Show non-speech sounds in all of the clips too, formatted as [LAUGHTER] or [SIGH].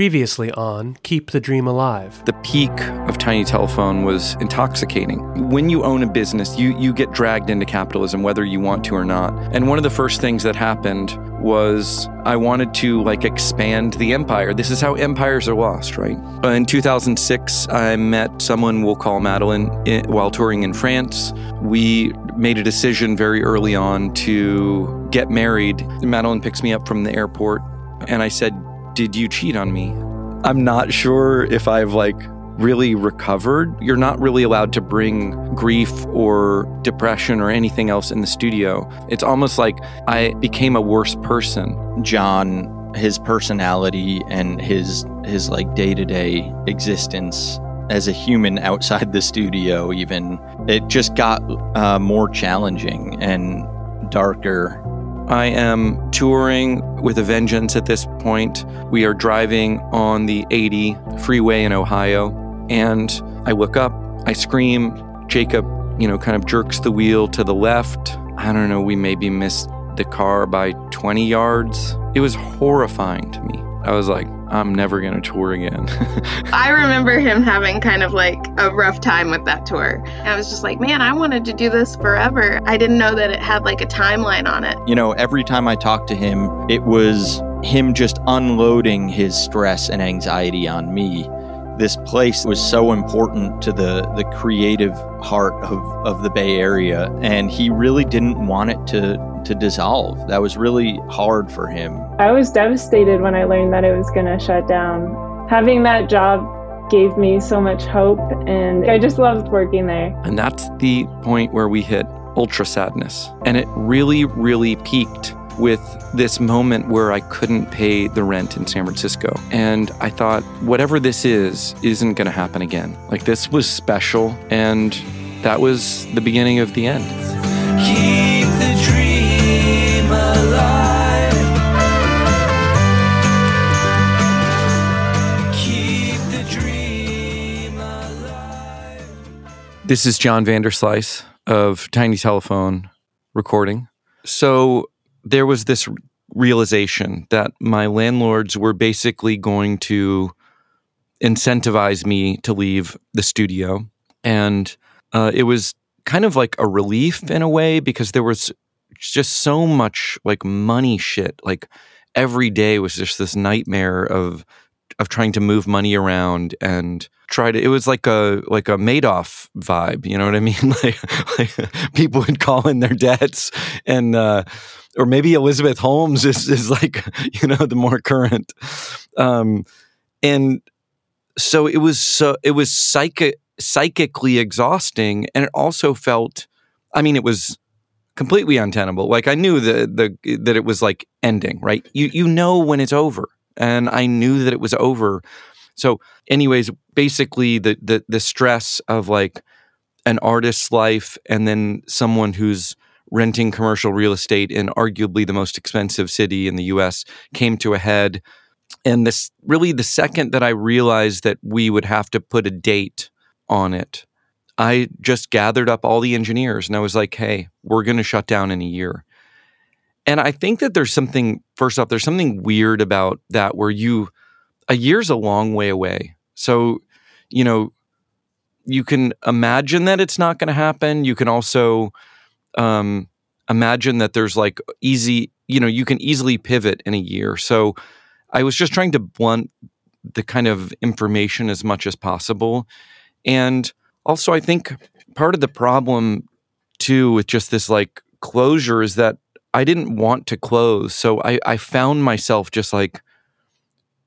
Previously on Keep the Dream Alive. The peak of Tiny Telephone was intoxicating. When you own a business, you, you get dragged into capitalism, whether you want to or not. And one of the first things that happened was I wanted to like expand the empire. This is how empires are lost, right? Uh, in 2006, I met someone we'll call Madeline in, while touring in France. We made a decision very early on to get married. Madeline picks me up from the airport, and I said, did you cheat on me? I'm not sure if I've like really recovered. You're not really allowed to bring grief or depression or anything else in the studio. It's almost like I became a worse person. John, his personality and his his like day-to-day existence as a human outside the studio even it just got uh, more challenging and darker I am touring with a vengeance at this point. We are driving on the 80 freeway in Ohio, and I look up, I scream. Jacob, you know, kind of jerks the wheel to the left. I don't know, we maybe missed the car by 20 yards. It was horrifying to me. I was like, I'm never going to tour again. [LAUGHS] I remember him having kind of like a rough time with that tour. I was just like, man, I wanted to do this forever. I didn't know that it had like a timeline on it. You know, every time I talked to him, it was him just unloading his stress and anxiety on me. This place was so important to the, the creative heart of, of the Bay Area, and he really didn't want it to to dissolve. That was really hard for him. I was devastated when I learned that it was going to shut down. Having that job gave me so much hope, and I just loved working there. And that's the point where we hit ultra sadness. And it really, really peaked with this moment where I couldn't pay the rent in San Francisco. And I thought, whatever this is, isn't going to happen again. Like, this was special, and that was the beginning of the end. Keep the dream alive. Keep the dream alive. This is John Vanderslice of Tiny Telephone Recording. So, there was this realization that my landlords were basically going to incentivize me to leave the studio. And uh, it was kind of like a relief in a way because there was just so much like money shit. Like every day was just this nightmare of of trying to move money around and try to it was like a like a Madoff vibe, you know what I mean? [LAUGHS] like, like people would call in their debts and uh or maybe Elizabeth Holmes is is like [LAUGHS] you know the more current, um, and so it was so it was psychic psychically exhausting, and it also felt, I mean, it was completely untenable. Like I knew that the that it was like ending, right? You you know when it's over, and I knew that it was over. So, anyways, basically the the the stress of like an artist's life and then someone who's renting commercial real estate in arguably the most expensive city in the US came to a head. And this really the second that I realized that we would have to put a date on it, I just gathered up all the engineers and I was like, hey, we're going to shut down in a year. And I think that there's something, first off, there's something weird about that where you, a year's a long way away. So, you know, you can imagine that it's not going to happen. You can also, um, imagine that there's like easy, you know, you can easily pivot in a year. So I was just trying to blunt the kind of information as much as possible. And also, I think part of the problem too with just this like closure is that I didn't want to close. So I, I found myself just like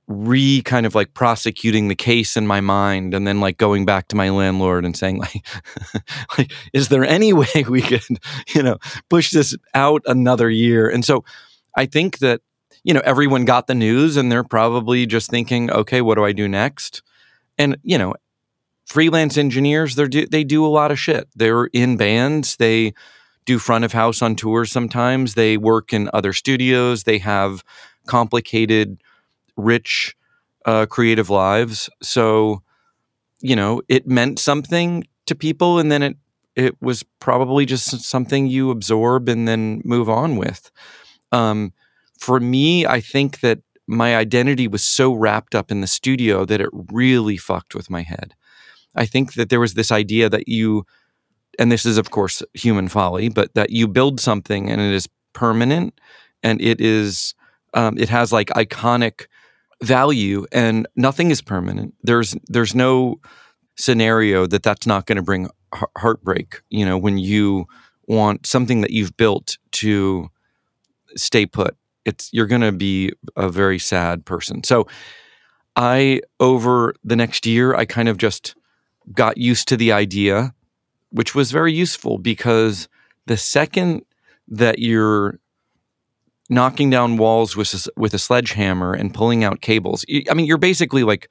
re kind of like prosecuting the case in my mind and then like going back to my landlord and saying like [LAUGHS] like is there any [LAUGHS] way we could you know push this out another year? And so i think that you know everyone got the news and they're probably just thinking okay what do i do next? And you know freelance engineers they do they do a lot of shit. They're in bands. They do front of house on tours sometimes. They work in other studios. They have complicated rich, uh, creative lives. So, you know, it meant something to people, and then it it was probably just something you absorb and then move on with. Um, for me, I think that my identity was so wrapped up in the studio that it really fucked with my head. I think that there was this idea that you, and this is of course human folly, but that you build something and it is permanent and it is, um, it has like iconic value and nothing is permanent. There's there's no scenario that that's not going to bring heartbreak. You know, when you want something that you've built to stay put, it's you're going to be a very sad person. So I over the next year I kind of just got used to the idea which was very useful because the second that you're knocking down walls with a, with a sledgehammer and pulling out cables. I mean, you're basically like,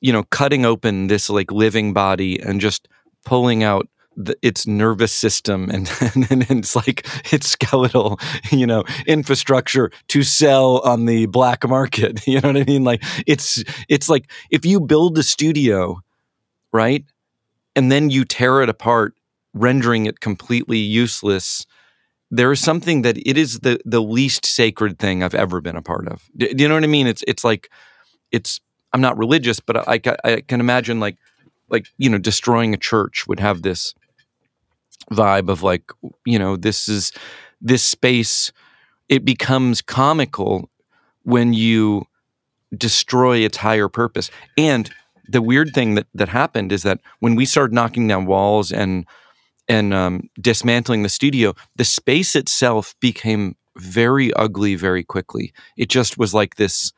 you know, cutting open this like living body and just pulling out the, its nervous system and, [LAUGHS] and, and it's like its skeletal, you know, infrastructure to sell on the black market. [LAUGHS] You know what I mean? Like it's it's like if you build a studio, right, and then you tear it apart, rendering it completely useless there is something that it is the the least sacred thing I've ever been a part of. Do, do you know what I mean? It's it's like it's I'm not religious, but I, I can imagine like like you know destroying a church would have this vibe of like you know this is this space it becomes comical when you destroy its higher purpose and the weird thing that that happened is that when we started knocking down walls and and um, dismantling the studio, the space itself became very ugly very quickly. It just was like this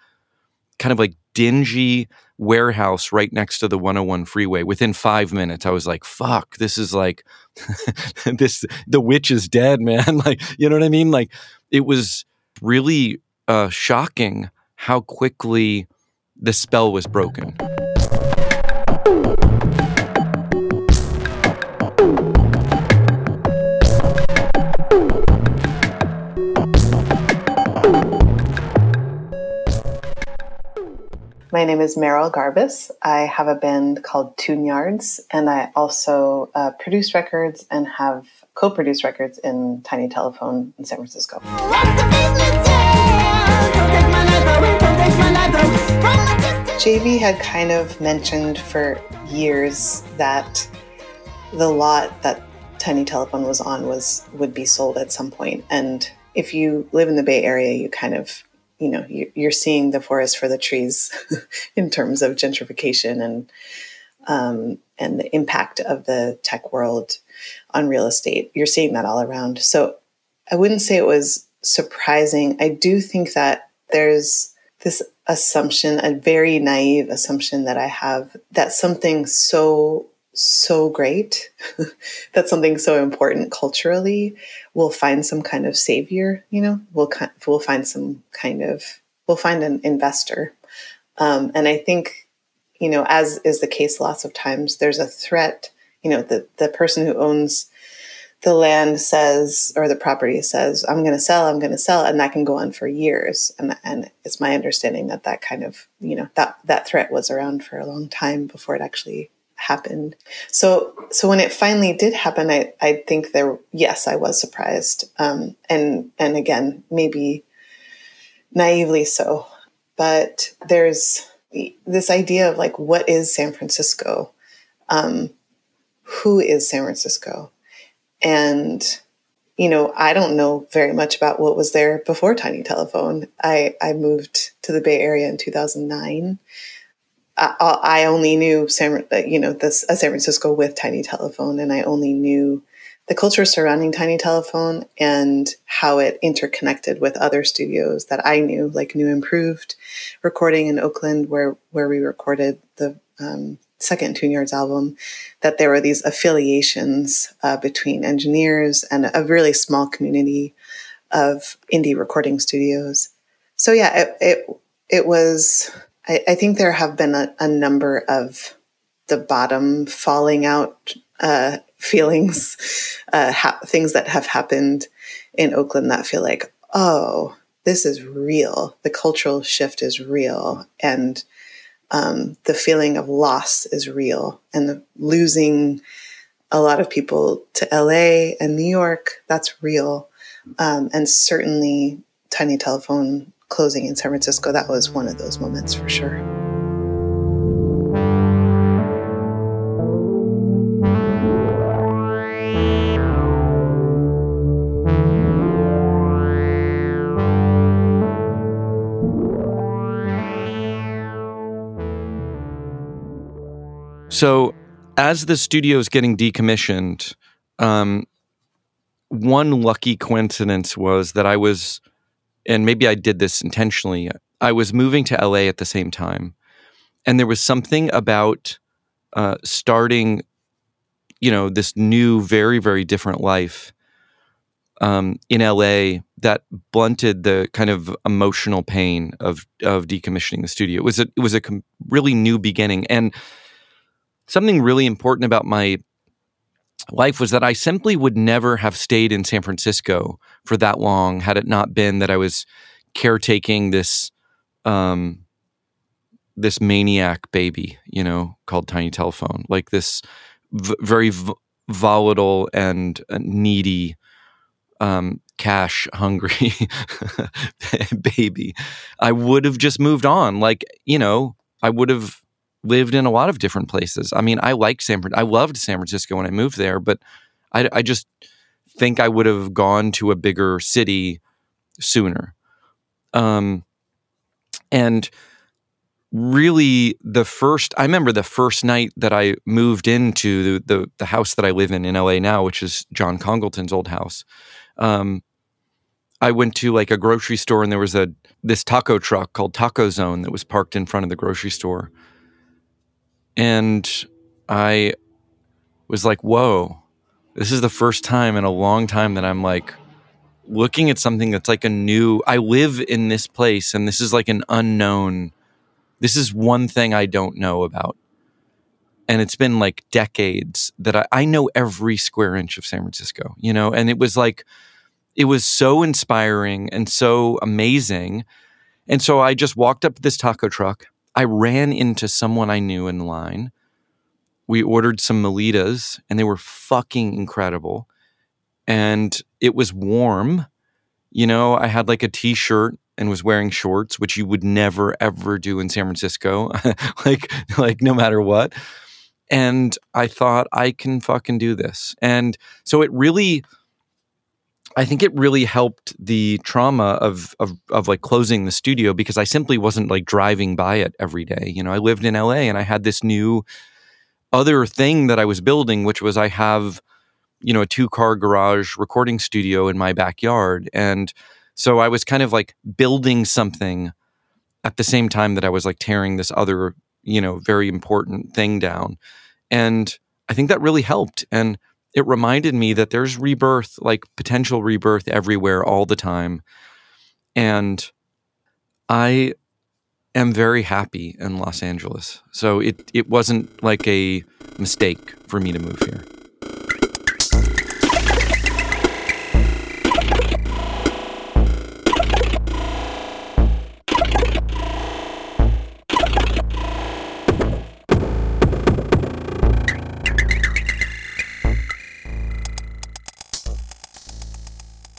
kind of like dingy warehouse right next to the 101 freeway. Within five minutes, I was like, fuck, this is like, [LAUGHS] this, the witch is dead, man. [LAUGHS] like, you know what I mean? Like, it was really uh, shocking how quickly the spell was broken. My name is Merrill Garbus. I have a band called Tune Yards, and I also uh, produce records and have co produced records in Tiny Telephone in San Francisco. JV had kind of mentioned for years that the lot that Tiny Telephone was on was would be sold at some point. And if you live in the Bay Area, you kind of you know you're seeing the forest for the trees [LAUGHS] in terms of gentrification and um, and the impact of the tech world on real estate. You're seeing that all around. So I wouldn't say it was surprising. I do think that there's this assumption, a very naive assumption that I have that something so so great, [LAUGHS] that something so important culturally will find some kind of savior, you know, we'll, we'll find some kind of, we'll find an investor. Um, and I think, you know, as is the case lots of times, there's a threat, you know, the, the person who owns the land says, or the property says, I'm going to sell, I'm going to sell, and that can go on for years. And, and it's my understanding that that kind of, you know, that, that threat was around for a long time before it actually happened. So so when it finally did happen, I I think there yes, I was surprised. Um, and and again, maybe naively so. But there's this idea of like what is San Francisco? Um, who is San Francisco? And you know, I don't know very much about what was there before Tiny Telephone. I, I moved to the Bay Area in 2009. I, only knew San, you know, this uh, San Francisco with Tiny Telephone, and I only knew the culture surrounding Tiny Telephone and how it interconnected with other studios that I knew, like New Improved recording in Oakland, where where we recorded the um, second Tune Yards album. That there were these affiliations uh, between engineers and a really small community of indie recording studios. So yeah, it it, it was I, I think there have been a, a, number of the bottom falling out uh, feelings, uh, ha- things that have happened in Oakland that feel like, oh, this is real. The cultural shift is real. And um, the feeling of loss is real. And the losing a lot of people to LA and New York, that's real. Um, and certainly Tiny Telephone closing in San Francisco, that was one of those moments for sure. So, as the studio is getting decommissioned, um, one lucky coincidence was that I was, and maybe I did this intentionally, I was moving to LA at the same time. And there was something about uh, starting, you know, this new, very, very different life um, in LA that blunted the kind of emotional pain of of decommissioning the studio. It was a it was a com- really new beginning, and something really important about my life was that I simply would never have stayed in San Francisco for that long had it not been that I was caretaking this um, this maniac baby, you know, called Tiny Telephone, like this v- very v- volatile and uh, needy, um, cash hungry [LAUGHS] baby. I would have just moved on, like you know, I would have lived in a lot of different places. I mean, I like San Francisco. I loved San Francisco when I moved there, but I, I just think I would have gone to a bigger city sooner. Um, and really, the first I remember the first night that I moved into the the, the house that I live in in LA now, which is John Congleton's old house. Um, I went to like a grocery store and there was a this taco truck called Taco Zone that was parked in front of the grocery store and I was like, whoa, this is the first time in a long time that I'm like looking at something that's like a new, I live in this place and this is like an unknown, this is one thing I don't know about. And it's been like decades that I, I know every square inch of San Francisco, you know, and it was like, it was so inspiring and so amazing. And so I just walked up to this taco truck I ran into someone I knew in line. We ordered some mulitas and they were fucking incredible. And it was warm. You know, I had like a t shirt and was wearing shorts, which you would never ever do in San Francisco, [LAUGHS] like like no matter what. And I thought I can fucking do this. And so it really I think it really helped the trauma of, of of like closing the studio because I simply wasn't like driving by it every day. You know, I lived in LA and I had this new other thing that I was building, which was I have, you know, a two car garage recording studio in my backyard. And so I was kind of like building something at the same time that I was like tearing this other, you know, very important thing down. And I think that really helped. And it reminded me that there's rebirth, like potential rebirth everywhere all the time. And I am very happy in Los Angeles. So it, it wasn't like a mistake for me to move here.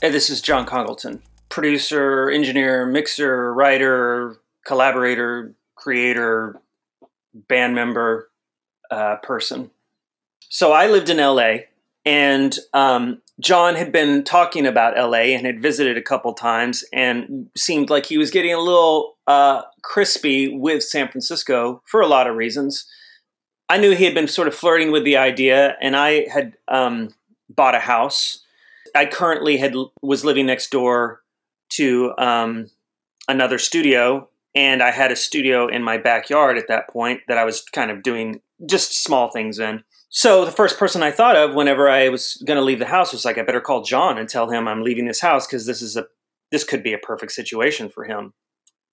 Hey, this is John Congleton, producer, engineer, mixer, writer, collaborator, creator, band member, uh, person. So I lived in LA, and um, John had been talking about LA and had visited a couple times, and seemed like he was getting a little uh, crispy with San Francisco for a lot of reasons. I knew he had been sort of flirting with the idea, and I had um, bought a house I currently had was living next door to um, another studio, and I had a studio in my backyard at that point that I was kind of doing just small things in. So the first person I thought of whenever I was going to leave the house was like, I better call John and tell him I'm leaving this house because this is a this could be a perfect situation for him.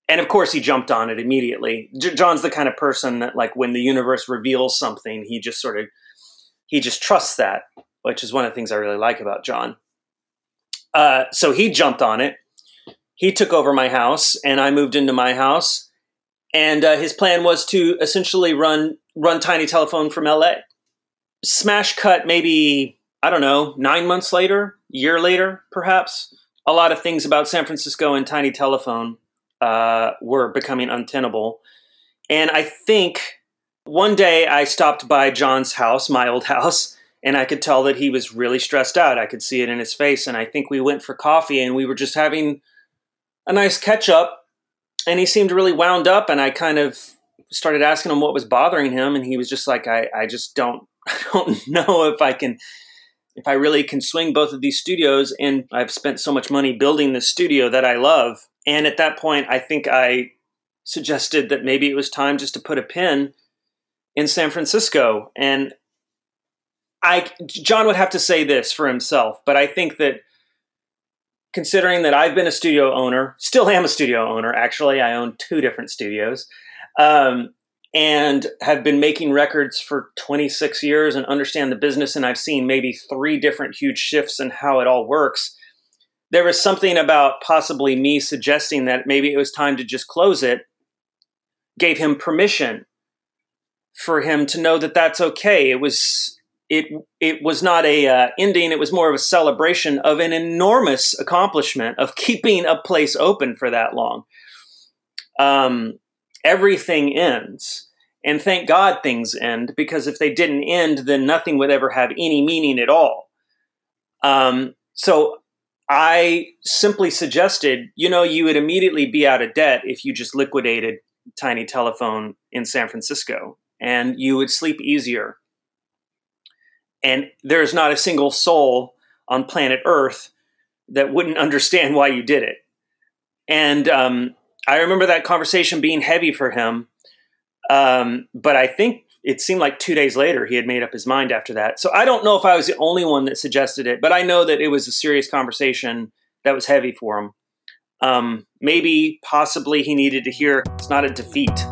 And of course, he jumped on it immediately. J- John's the kind of person that, like, when the universe reveals something, he just sort of he just trusts that, which is one of the things I really like about John. Uh, so he jumped on it. He took over my house, and I moved into my house. And uh, his plan was to essentially run run Tiny Telephone from LA. Smash cut, maybe I don't know, nine months later, year later, perhaps. A lot of things about San Francisco and Tiny Telephone uh, were becoming untenable. And I think one day I stopped by John's house, my old [LAUGHS] house, and I could tell that he was really stressed out. I could see it in his face. And I think we went for coffee and we were just having a nice catch up. And he seemed really wound up. And I kind of started asking him what was bothering him. And he was just like, I, I just don't, [LAUGHS] I don't know if I can, if I really can swing both of these studios. And I've spent so much money building this studio that I love. And at that point, I think I suggested that maybe it was time just to put a pin in San Francisco. And I John would have to say this for himself, but I think that considering that I've been a studio owner, still am a studio owner. Actually, I own two different studios, um, and have been making records for 26 years and understand the business. And I've seen maybe three different huge shifts in how it all works. There was something about possibly me suggesting that maybe it was time to just close it, gave him permission for him to know that that's okay. It was it it was not a uh, ending it was more of a celebration of an enormous accomplishment of keeping a place open for that long. Um, everything ends and thank god things end because if they didn't end then nothing would ever have any meaning at all. Um, so i simply suggested you know you would immediately be out of debt if you just liquidated tiny telephone in san francisco and you would sleep easier and there's not a single soul on planet Earth that wouldn't understand why you did it. And um, I remember that conversation being heavy for him. Um, but I think it seemed like two days later he had made up his mind after that. So I don't know if I was the only one that suggested it, but I know that it was a serious conversation that was heavy for him. Um, maybe, possibly, he needed to hear it's not a defeat.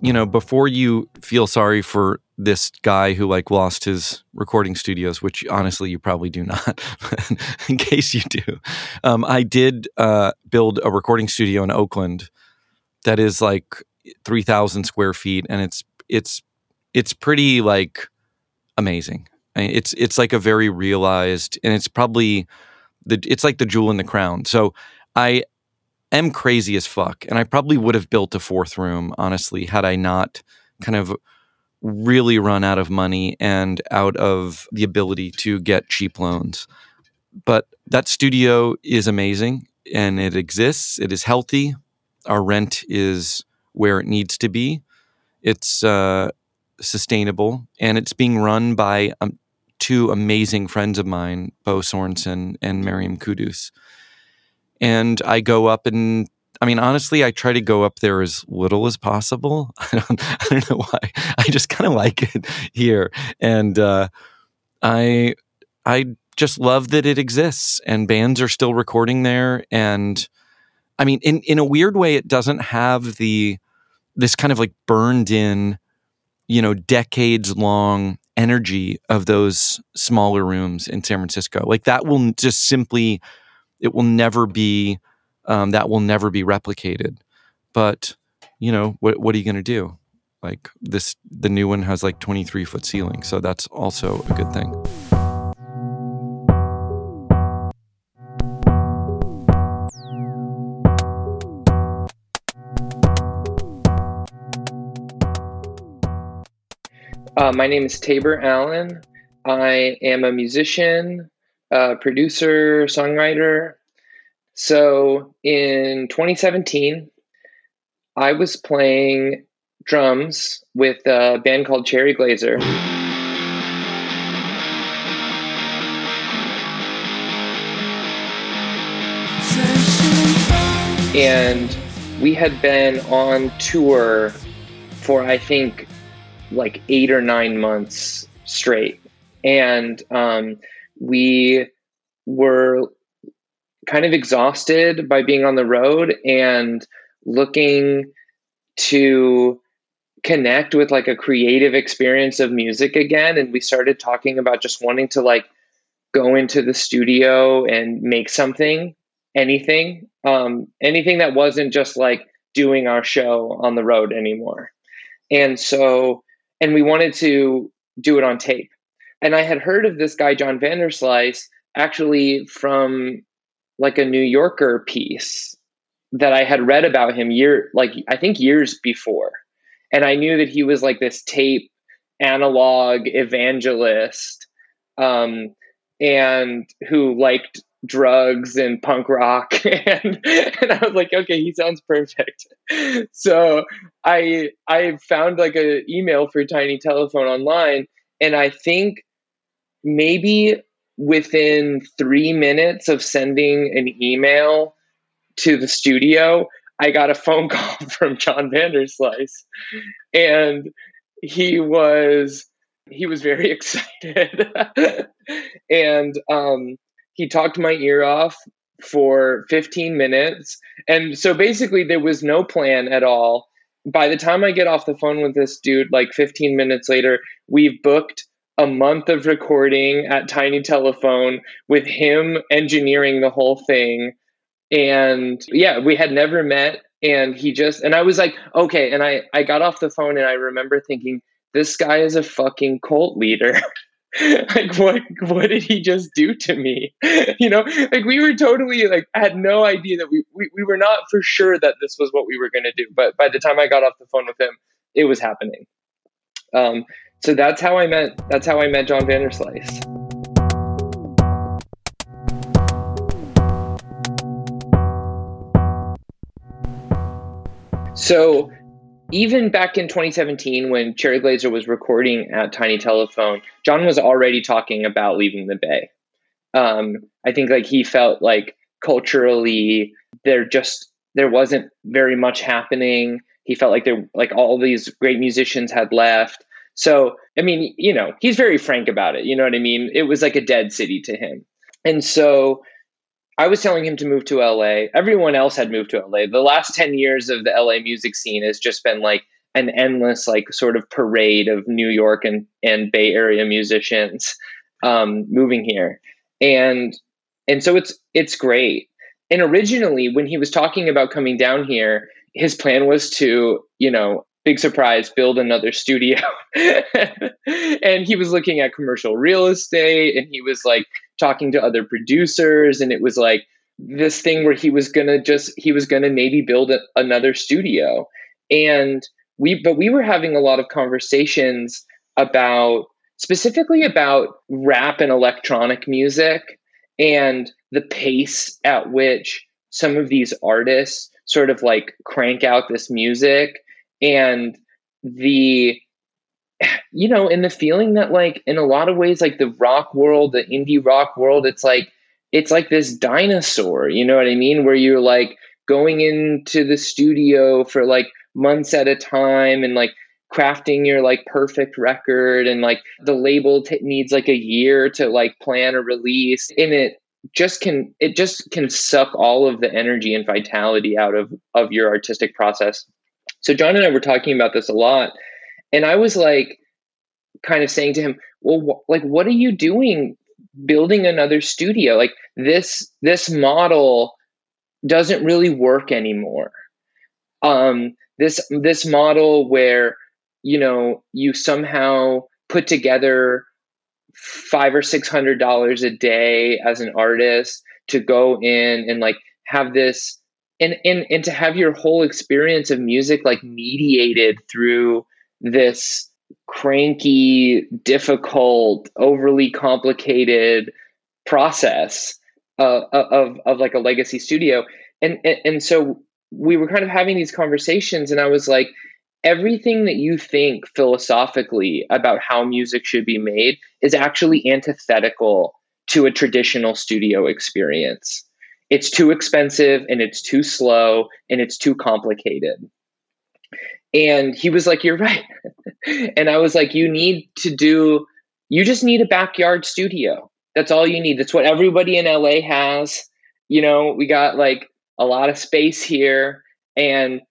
You know, before you feel sorry for this guy who like lost his recording studios, which honestly you probably do not, [LAUGHS] in case you do, um, I did uh, build a recording studio in Oakland that is like three thousand square feet, and it's it's it's pretty like amazing. I mean, it's it's like a very realized, and it's probably the it's like the jewel in the crown. So I am crazy as fuck. And I probably would have built a fourth room, honestly, had I not kind of really run out of money and out of the ability to get cheap loans. But that studio is amazing and it exists. It is healthy. Our rent is where it needs to be. It's uh, sustainable and it's being run by um, two amazing friends of mine, Beau Sorenson and Maryam Qudus and I go up and I mean, honestly, I try to go up there as little as possible. [LAUGHS] I don't, I don't know why. I just kind of like it here, and uh, I, I just love that it exists, and bands are still recording there. And I mean, in in a weird way, it doesn't have the this kind of like burned in, you know, decades long energy of those smaller rooms in San Francisco. Like that will just simply it will never be um, that will never be replicated. But you know what? What are you going to do? Like this, the new one has like 23 foot ceiling, so that's also a good thing. Uh, my name is Tabor Allen. I am a musician, uh, producer, songwriter. So in 2017, I was playing drums with a band called Cherry Glazerr. And we had been on tour for, I think, like eight or nine months straight. And um, we were kind of exhausted by being on the road and looking to connect with like a creative experience of music again and we started talking about just wanting to like go into the studio and make something anything um anything that wasn't just like doing our show on the road anymore And so, and we wanted to do it on tape. And I had heard of this guy, John Vanderslice, actually from like a New Yorker piece that I had read about him year like I think years before. And I knew that he was like this tape analog evangelist um, and who liked drugs and punk rock [LAUGHS] and and I was like okay he sounds perfect [LAUGHS] so I I found like a email for tiny telephone online and I think maybe within 3 minutes of sending an email to the studio I got a phone [LAUGHS] call from John Vanderslice. And he was he was very [LAUGHS] excited. And um, he talked my ear off for 15 minutes. And so basically there was no plan at all. By the time i get off the phone with this dude like 15 minutes later we've booked a month of recording at tiny telephone with him engineering the whole thing. And yeah we had never met and he just and i was like okay and i i got off the phone and i remember thinking this guy is a fucking cult leader. [LAUGHS] Like what what did he just do to me? [LAUGHS] You know like we were totally like I had no idea that we, we we were not for sure that this was what we were going to do but by the time i got off the phone with him it was happening. Um so that's how i met that's how i met john vanderslice so even back in 2017 when Cherry Glazerr was recording at Tiny Telephone, John was already talking about leaving the Bay. Um, I think like he felt like culturally there just there wasn't very much happening. He felt like there like all these great musicians had left. So I mean, you know, he's very frank about it. You know what I mean? It was like a dead city to him. And so I was telling him to move to LA. Everyone else had moved to LA. The last 10 years of the LA music scene has just been like an endless, like, sort of parade of New York and, and Bay Area musicians um, moving here. And and so it's it's great. And originally, when he was talking about coming down here, his plan was to, you know, big surprise, build another studio. [LAUGHS] and he was looking at commercial real estate and he was like talking to other producers and it was like this thing where he was gonna just he was gonna maybe build a, another studio and we but we were having a lot of conversations about specifically about rap and electronic music and the pace at which some of these artists sort of like crank out this music and the you know, and the feeling that like in a lot of ways, like the rock world, the indie rock world, it's like it's like this dinosaur, you know what I mean? Where you're like going into the studio for like months at a time and like crafting your like perfect record and like the label t- needs like a year to like plan a release and it just can it just can suck all of the energy and vitality out of of your artistic process so john and i were talking about this a lot and i was like kind of saying to him, "Well, wh- like what are you doing building another studio? Like this this model doesn't really work anymore. Um this this model where you know you somehow put together five or six hundred dollars a day as an artist to go in and like have this and and and to have your whole experience of music like mediated through this cranky, difficult, overly complicated process uh, of of like a legacy studio, and, and and so we were kind of having these conversations, and I was like, everything that you think philosophically about how music should be made is actually antithetical to a traditional studio experience. It's too expensive and it's too slow and it's too complicated. And he was like, You're right. [LAUGHS] and I was like, You need to do, you just need a backyard studio. That's all you need. That's what everybody in LA has. You know, we got like a lot of space here. And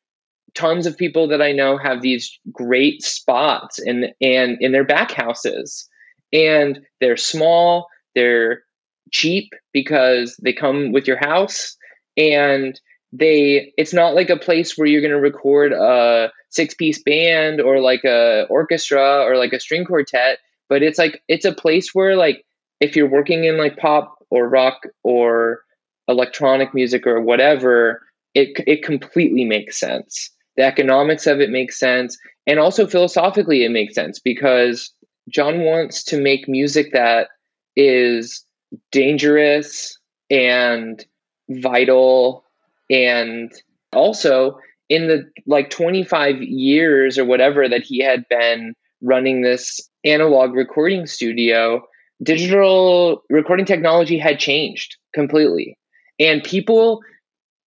tons of people that I know have these great spots in and in their back houses. And they're small, they're cheap because they come with your house and they it's not like a place where you're going to record a six piece band or like a orchestra or like a string quartet but it's like it's a place where like if you're working in like pop or rock or electronic music or whatever it it completely makes sense. The economics of it makes sense and also philosophically it makes sense because John wants to make music that is dangerous and vital and also in the like 25 years or whatever that he had been running this analog recording studio digital recording technology had changed completely. And people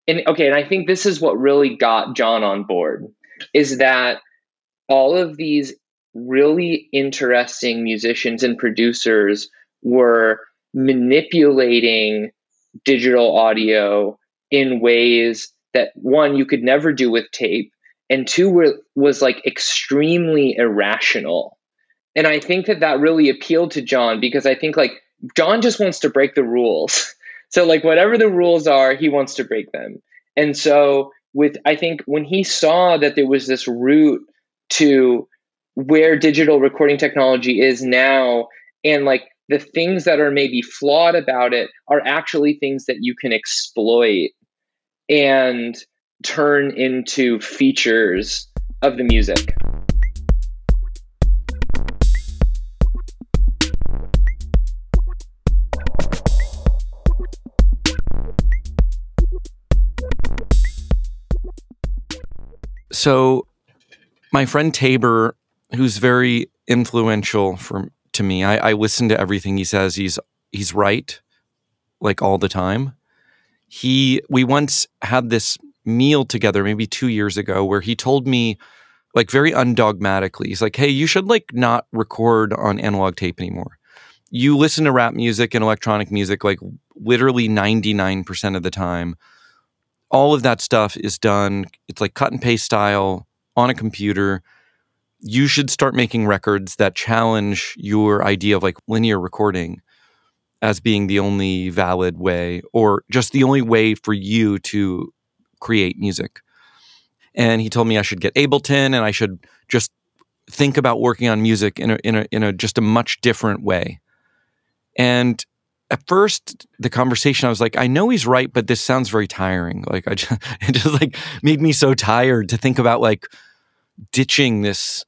and okay and i think this is what really got john on board is that all of these really interesting musicians and producers were manipulating digital audio in ways that one you could never do with tape and two were, was like extremely irrational. And i think that that really appealed to john because i think like john just wants to break the rules. [LAUGHS] So like whatever the rules are he wants to break them. And so with i think when he saw that there was this route to where digital recording technology is now and like the things that are maybe flawed about it are actually things that you can exploit and turn into features of the music. So, my friend Tabor, who's very influential for to me, I, I listen to everything he says. He's he's right, like all the time. He we once had this meal together, maybe two years ago, where he told me, like very undogmatically, he's like, "Hey, you should like not record on analog tape anymore. You listen to rap music and electronic music like literally ninety nine percent of the time." all of that stuff is done. It's like cut and paste style on a computer. You should start making records that challenge your idea of like linear recording as being the only valid way or just the only way for you to create music. And he told me I should get Ableton and I should just think about working on music in a in a in a just a much different way. And at first the conversation i was like i know he's right but this sounds very tiring like i just [LAUGHS] it just like made me so tired to think about like ditching this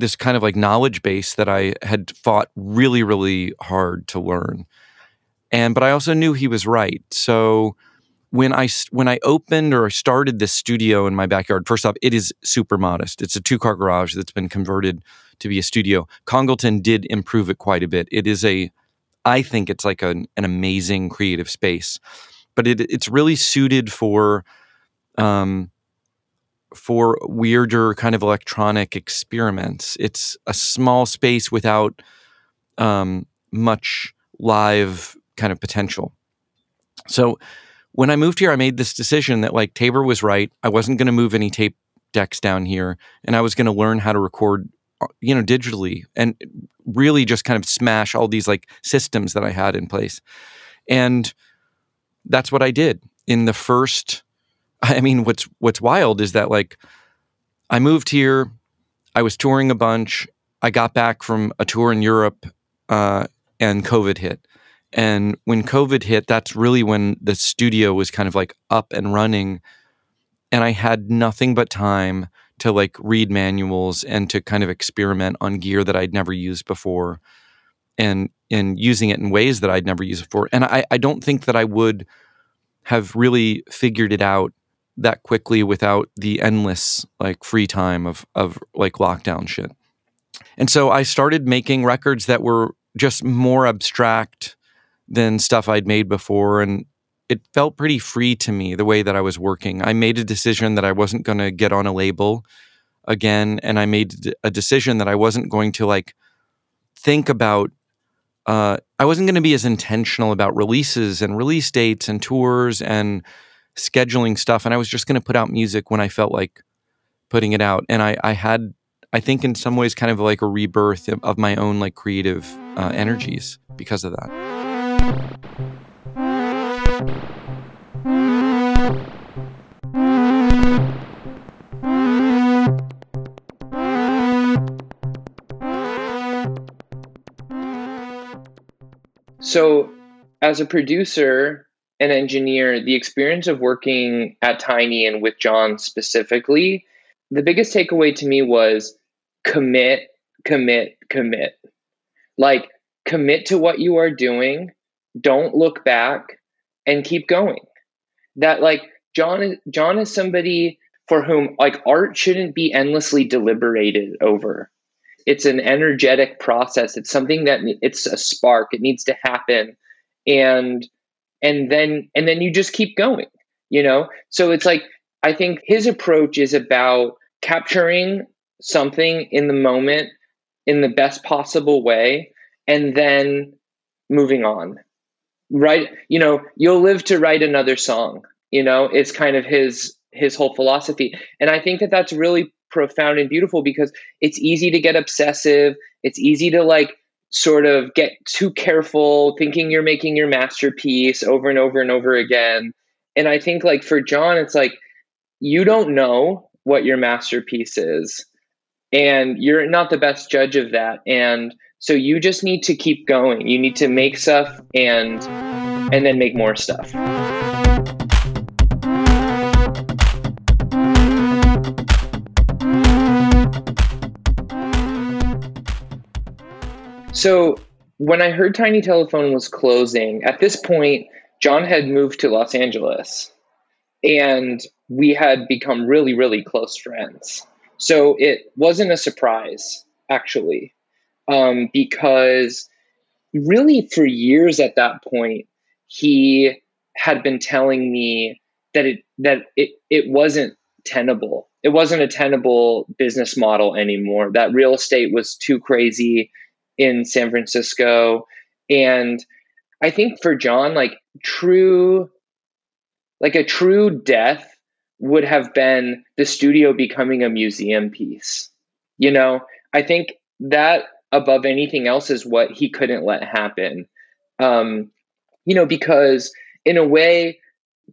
this kind of like knowledge base that i had fought really really hard to learn. And but i also knew he was right. So when i when i opened or started this studio in my backyard first off it is super modest. It's a two car garage that's been converted to be a studio. Congleton did improve it quite a bit. It is a I think it's like an, an amazing creative space, but it, it's really suited for um, for weirder kind of electronic experiments. It's a small space without um, much live kind of potential. So when I moved here, I made this decision that like Tabor was right. I wasn't going to move any tape decks down here, and I was going to learn how to record uh, you know digitally and really just kind of smash all these like systems that I had in place. And that's what I did in the first [LAUGHS] I mean what's what's wild is that like I moved here, I was touring a bunch, I got back from a tour in Europe uh, and COVID hit. And when COVID hit, that's really when the studio was kind of like up and running. And I had nothing but time to like read manuals and to kind of experiment on gear that I'd never used before and and using it in ways that I'd never used before. And I, I don't think that I would have really figured it out that quickly without the endless like free time of of like lockdown shit. And so I started making records that were just more abstract than stuff I'd made before and it felt pretty free to me the way that I was working. I made a decision that I wasn't going to get on a label again, and I made a decision that I wasn't going to like think about. Uh, I wasn't going to be as intentional about releases and release dates and tours and scheduling stuff and I was just going to put out music when I felt like putting it out. And I, I had, I think in some ways, kind of like a rebirth of my own like creative uh, energies because of that. So, as a producer, and engineer, the experience of working at Tiny and with John specifically, the biggest takeaway to me was commit, commit, commit. Like, commit to what you are doing, don't look back, and keep going. That, like, John John is somebody for whom, like, art shouldn't be endlessly deliberated over it's an energetic process it's something that it's a spark it needs to happen and and then and then you just keep going you know? So it's like i think his approach is about capturing something in the moment in the best possible way and then moving on. Right you know you'll live to write another song you know it's kind of his his whole philosophy. And i think that that's really profound and beautiful because it's easy to get obsessive. It's easy to like sort of get too careful, thinking you're making your masterpiece over and over and over again. And I think like for John, it's like you don't know what your masterpiece is. And you're not the best judge of that. And so you just need to keep going. You need to make stuff and and then make more stuff. So when I heard Tiny Telephone was closing, at this point, John had moved to Los Angeles and we had become really, really close friends. So it wasn't a surprise, actually, um, because really for years at that point, he had been telling me that it that it, it wasn't tenable. It wasn't a tenable business model anymore. That real estate was too crazy in San Francisco. And I think for John, like true, like a true death would have been the studio becoming a museum piece. You know, I think that above anything else is what he couldn't let happen. Um, you know, because in a way,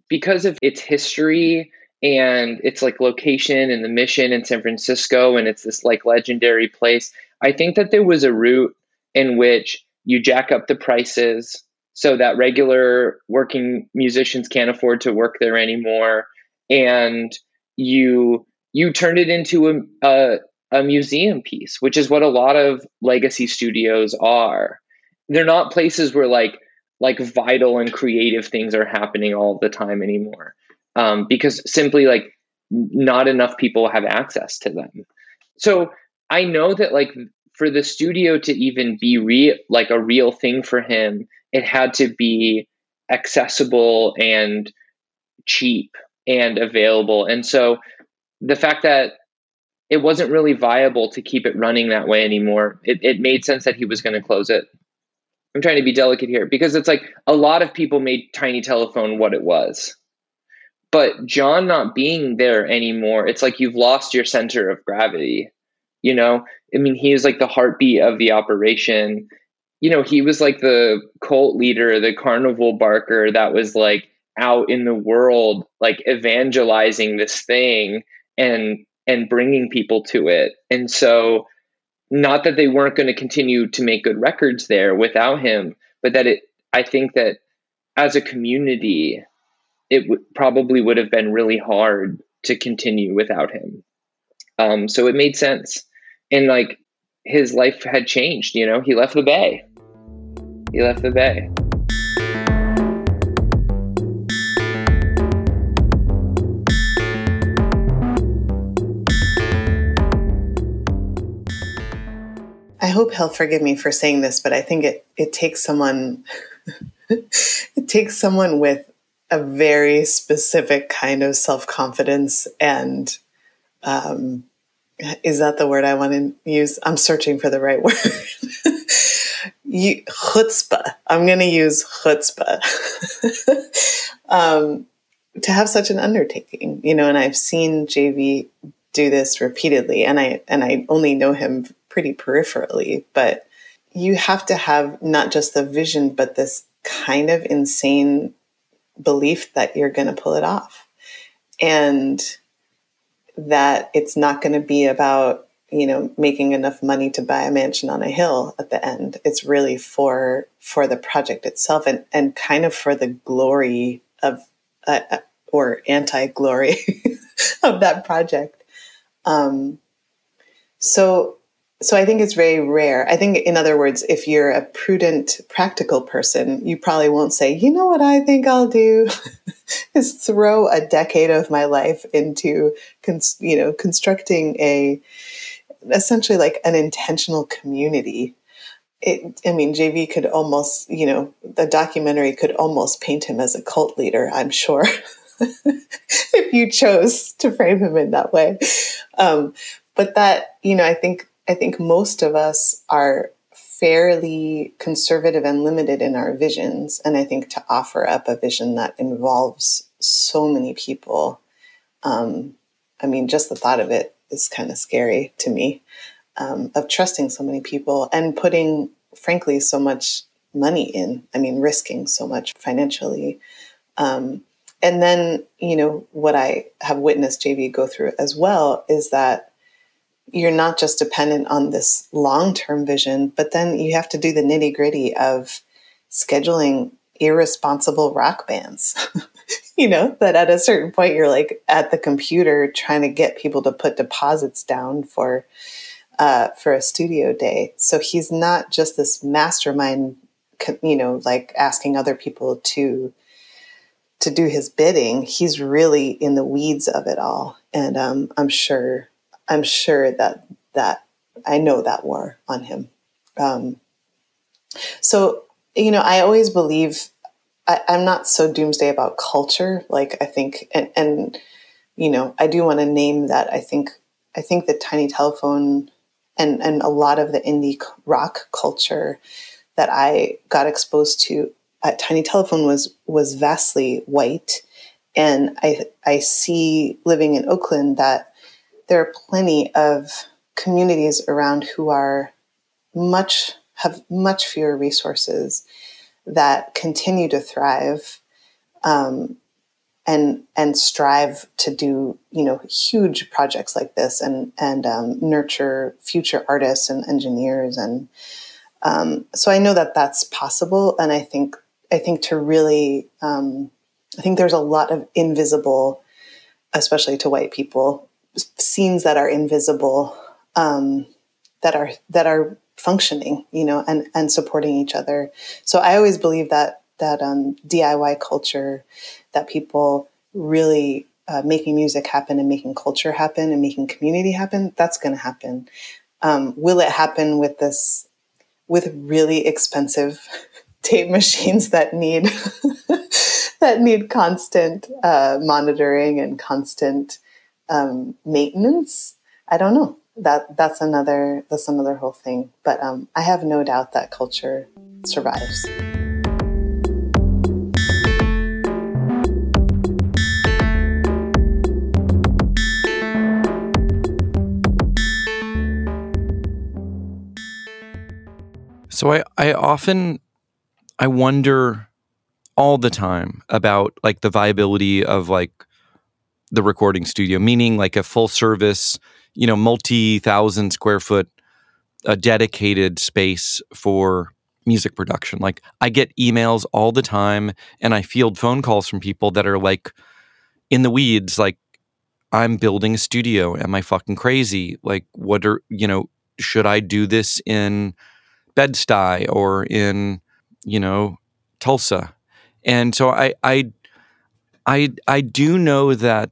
because of its history and its like location and the mission in San Francisco and it's this like legendary place, I think that there was a route in which you jack up the prices so that regular working musicians can't afford to work there anymore. And you you turn it into a, a, a museum piece which is what a lot of legacy studios are. They're not places where like like vital and creative things are happening all the time anymore um, because simply like not enough people have access to them. So I know that like for the studio to even be real like a real thing for him, it had to be accessible and cheap and available. And so the fact that it wasn't really viable to keep it running that way anymore, it, it made sense that he was going to close it. I'm trying to be delicate here because it's like a lot of people made Tiny Telephone what it was. But John not being there anymore, it's like you've lost your center of gravity. You know, I mean, he is like the heartbeat of the operation. You know, he was like the cult leader, the carnival barker that was like out in the world, like evangelizing this thing and and bringing people to it. And so, not that they weren't going to continue to make good records there without him, but that it. I think that as a community, it w- probably would have been really hard to continue without him. Um, so it made sense and like his life had changed you know? He left the bay. He left the bay. I hope he'll forgive me for saying this, but I think it, it takes someone [LAUGHS] it takes someone with a very specific kind of self confidence and um, is that the word I want to use? I'm searching for the right [LAUGHS] word. you, chutzpah. I'm going to use chutzpah. [LAUGHS] um, to have such an undertaking, you know, and I've seen JV do this repeatedly, and I and I only know him pretty peripherally, but you have to have not just the vision, but this kind of insane belief that you're going to pull it off, and that it's not going to be about you know, making enough money to buy a mansion on a hill at the end. It's really for for the project itself and and kind of for the glory of uh, uh or anti glory [LAUGHS] of that project. Um, so so I think it's very rare. I think, in other words, if you're a prudent, practical person, you probably won't say, you know what I think I'll do [LAUGHS] is throw a decade of my life into, you know, constructing a essentially like an intentional community. It, I mean, JV could almost, you know, the documentary could almost paint him as a cult leader, I'm sure, [LAUGHS] if you chose to frame him in that way. Um, but that, you know, I think I think most of us are fairly conservative and limited in our visions. And I think to offer up a vision that involves so many people, um, I mean, just the thought of it is kind of scary to me um, of trusting so many people and putting, frankly, so much money in. I mean, risking so much financially. Um, and then, you know, what I have witnessed JV go through as well is that you're not just dependent on this long term vision, but then you have to do the nitty gritty of scheduling irresponsible rock bands. [LAUGHS] you know, that at a certain point you're like at the computer trying to get people to put deposits down for uh, for a studio day. So he's not just this mastermind, you know, like asking other people to to do his bidding. He's really in the weeds of it all, and um, I'm sure I'm sure that that I know that war on him. Um, so you know, I always believe I, am not so doomsday about culture. Like I think, and, and you know, I do want to name that. I think I think the Tiny Telephone and and a lot of the indie rock culture that I got exposed to at Tiny Telephone was was vastly white, and I I see living in Oakland that there are plenty of communities around who are much have much fewer resources that continue to thrive um, and and strive to do you know huge projects like this and and um, nurture future artists and engineers and um, so I know that that's possible and I think I think to really um, I think there's a lot of invisible especially to white people scenes that are invisible um, that are that are functioning you know and and supporting each other. So i always believe that that um, diy culture that people really uh, making music happen and making culture happen and making community happen that's going to happen. Um, will it happen with this with really expensive [LAUGHS] tape machines that need [LAUGHS] that need constant uh, monitoring and constant um, maintenance, I don't know. That that's another that's another whole thing. But um, I have no doubt that culture survives. So I, I often I wonder all the time about like the viability of like the recording studio, meaning like a full service, you know, multi thousand square foot, a dedicated space for music production. Like I get emails all the time and I field phone calls from people that are like in the weeds, like, I'm building a studio. Am I fucking crazy? Like, what are, you know, should I do this in Bed-Stuy or in, you know, Tulsa? And so I, I, I, I do know that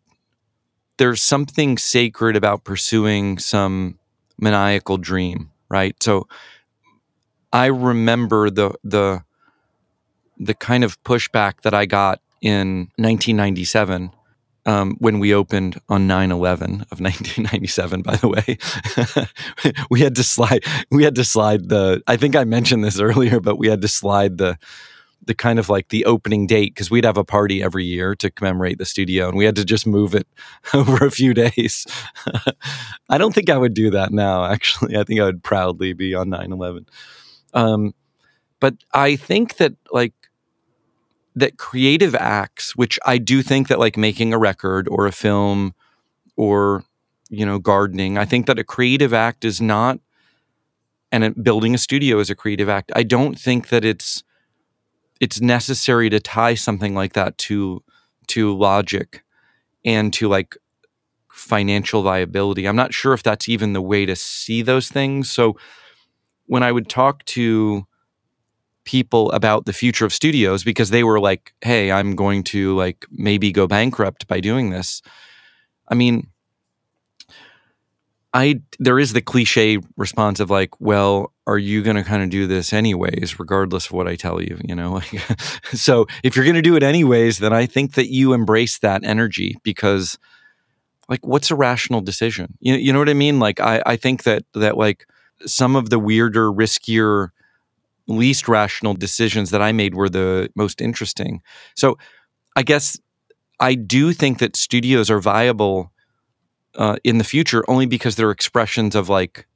there's something sacred about pursuing some maniacal dream, right? So I remember the the the kind of pushback that I got in 1997 um, when we opened on 9-11 of [LAUGHS] 1997 by the way [LAUGHS] we had to slide we had to slide the i think i mentioned this earlier but we had to slide the the kind of like the opening date because we'd have a party every year to commemorate the studio and we had to just move it [LAUGHS] over a few days. [LAUGHS] I don't think I would do that now, actually. I think I would proudly be on 9 11. Um, but I think that like that creative acts, which I do think that like making a record or a film or you know, gardening. I think that a creative act is not, and building a studio is a creative act. I don't think that it's it's necessary to tie something like that to to logic and to like financial viability. I'm not sure if that's even the way to see those things. So when I would talk to people about the future of studios because they were like, "Hey, I'm going to like maybe go bankrupt by doing this." I mean, I there is the cliche response of like, "Well, are you going to kind of do this anyways regardless of what I tell you, you know?" [LAUGHS] so, if you're going to do it anyways, then I think that you embrace that energy because like what's a rational decision? You you know what I mean? Like I I think that that like some of the weirder, riskier least rational decisions that I made were the most interesting. So I guess I do think that studios are viable uh, in the future only because they're expressions of like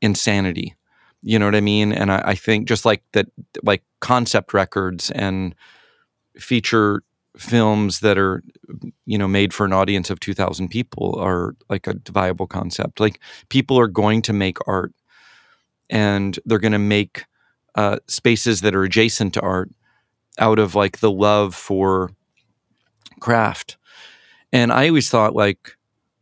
insanity. You know what I mean? And I, I think just like that, like concept records and feature films that are you know made for an audience of 2000 people are like a viable concept like people are going to make art and they're going to make uh, spaces that are adjacent to art out of like the love for craft. And I always thought like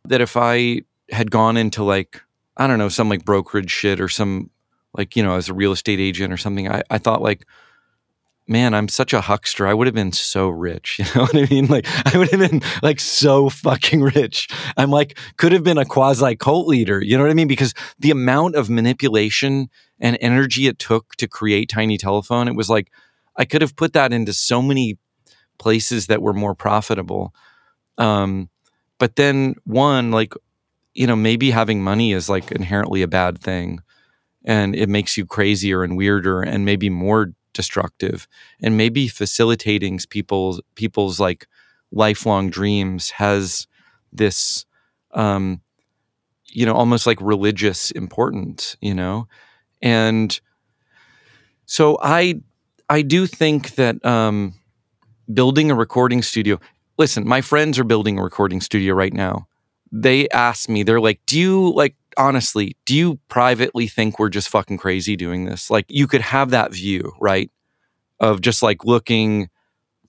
that if I had gone into like, I don't know, some like brokerage shit or some like, you know, as a real estate agent or something, I, I thought like, man, I'm such a huckster. I would have been so rich. [LAUGHS] You know what I mean? Like, I would have been like so fucking rich. I'm like, could have been a quasi cult leader. You know what I mean? Because the amount of manipulation and energy it took to create Tiny Telephone, it was like, I could have put that into so many places that were more profitable. Um, but then, one, like, you know, maybe having money is like inherently a bad thing and it makes you crazier and weirder and maybe more destructive and maybe facilitating people's people's like lifelong dreams has this um you know almost like religious importance you know? And so i i do think that um building a recording studio listen my friends are building a recording studio right now they ask me they're like do you like honestly, do you privately think we're just fucking crazy doing this? Like, you could have that view, right? Of just like looking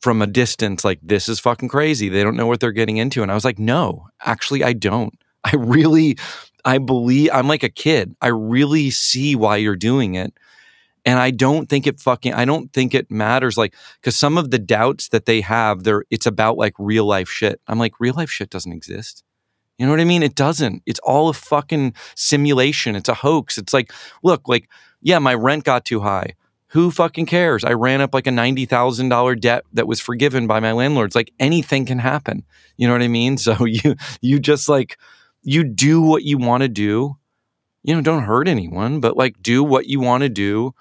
from a distance, like, this is fucking crazy. They don't know what they're getting into. And I was like, no, actually, I don't. I really, I believe, I'm like a kid. I really see why you're doing it. And I don't think it fucking, I don't think it matters. Like, cause some of the doubts that they have, they're, it's about like real life shit. I'm like, real life shit doesn't exist. You know what I mean? It doesn't. It's all a fucking simulation. It's a hoax. It's like, look, like, yeah, my rent got too high. Who fucking cares? I ran up like a $90,000 debt that was forgiven by my landlords. Like anything can happen. You know what I mean? [LAUGHS] So you you just like you do what you want to do. You know, don't hurt anyone, but like do what you want to do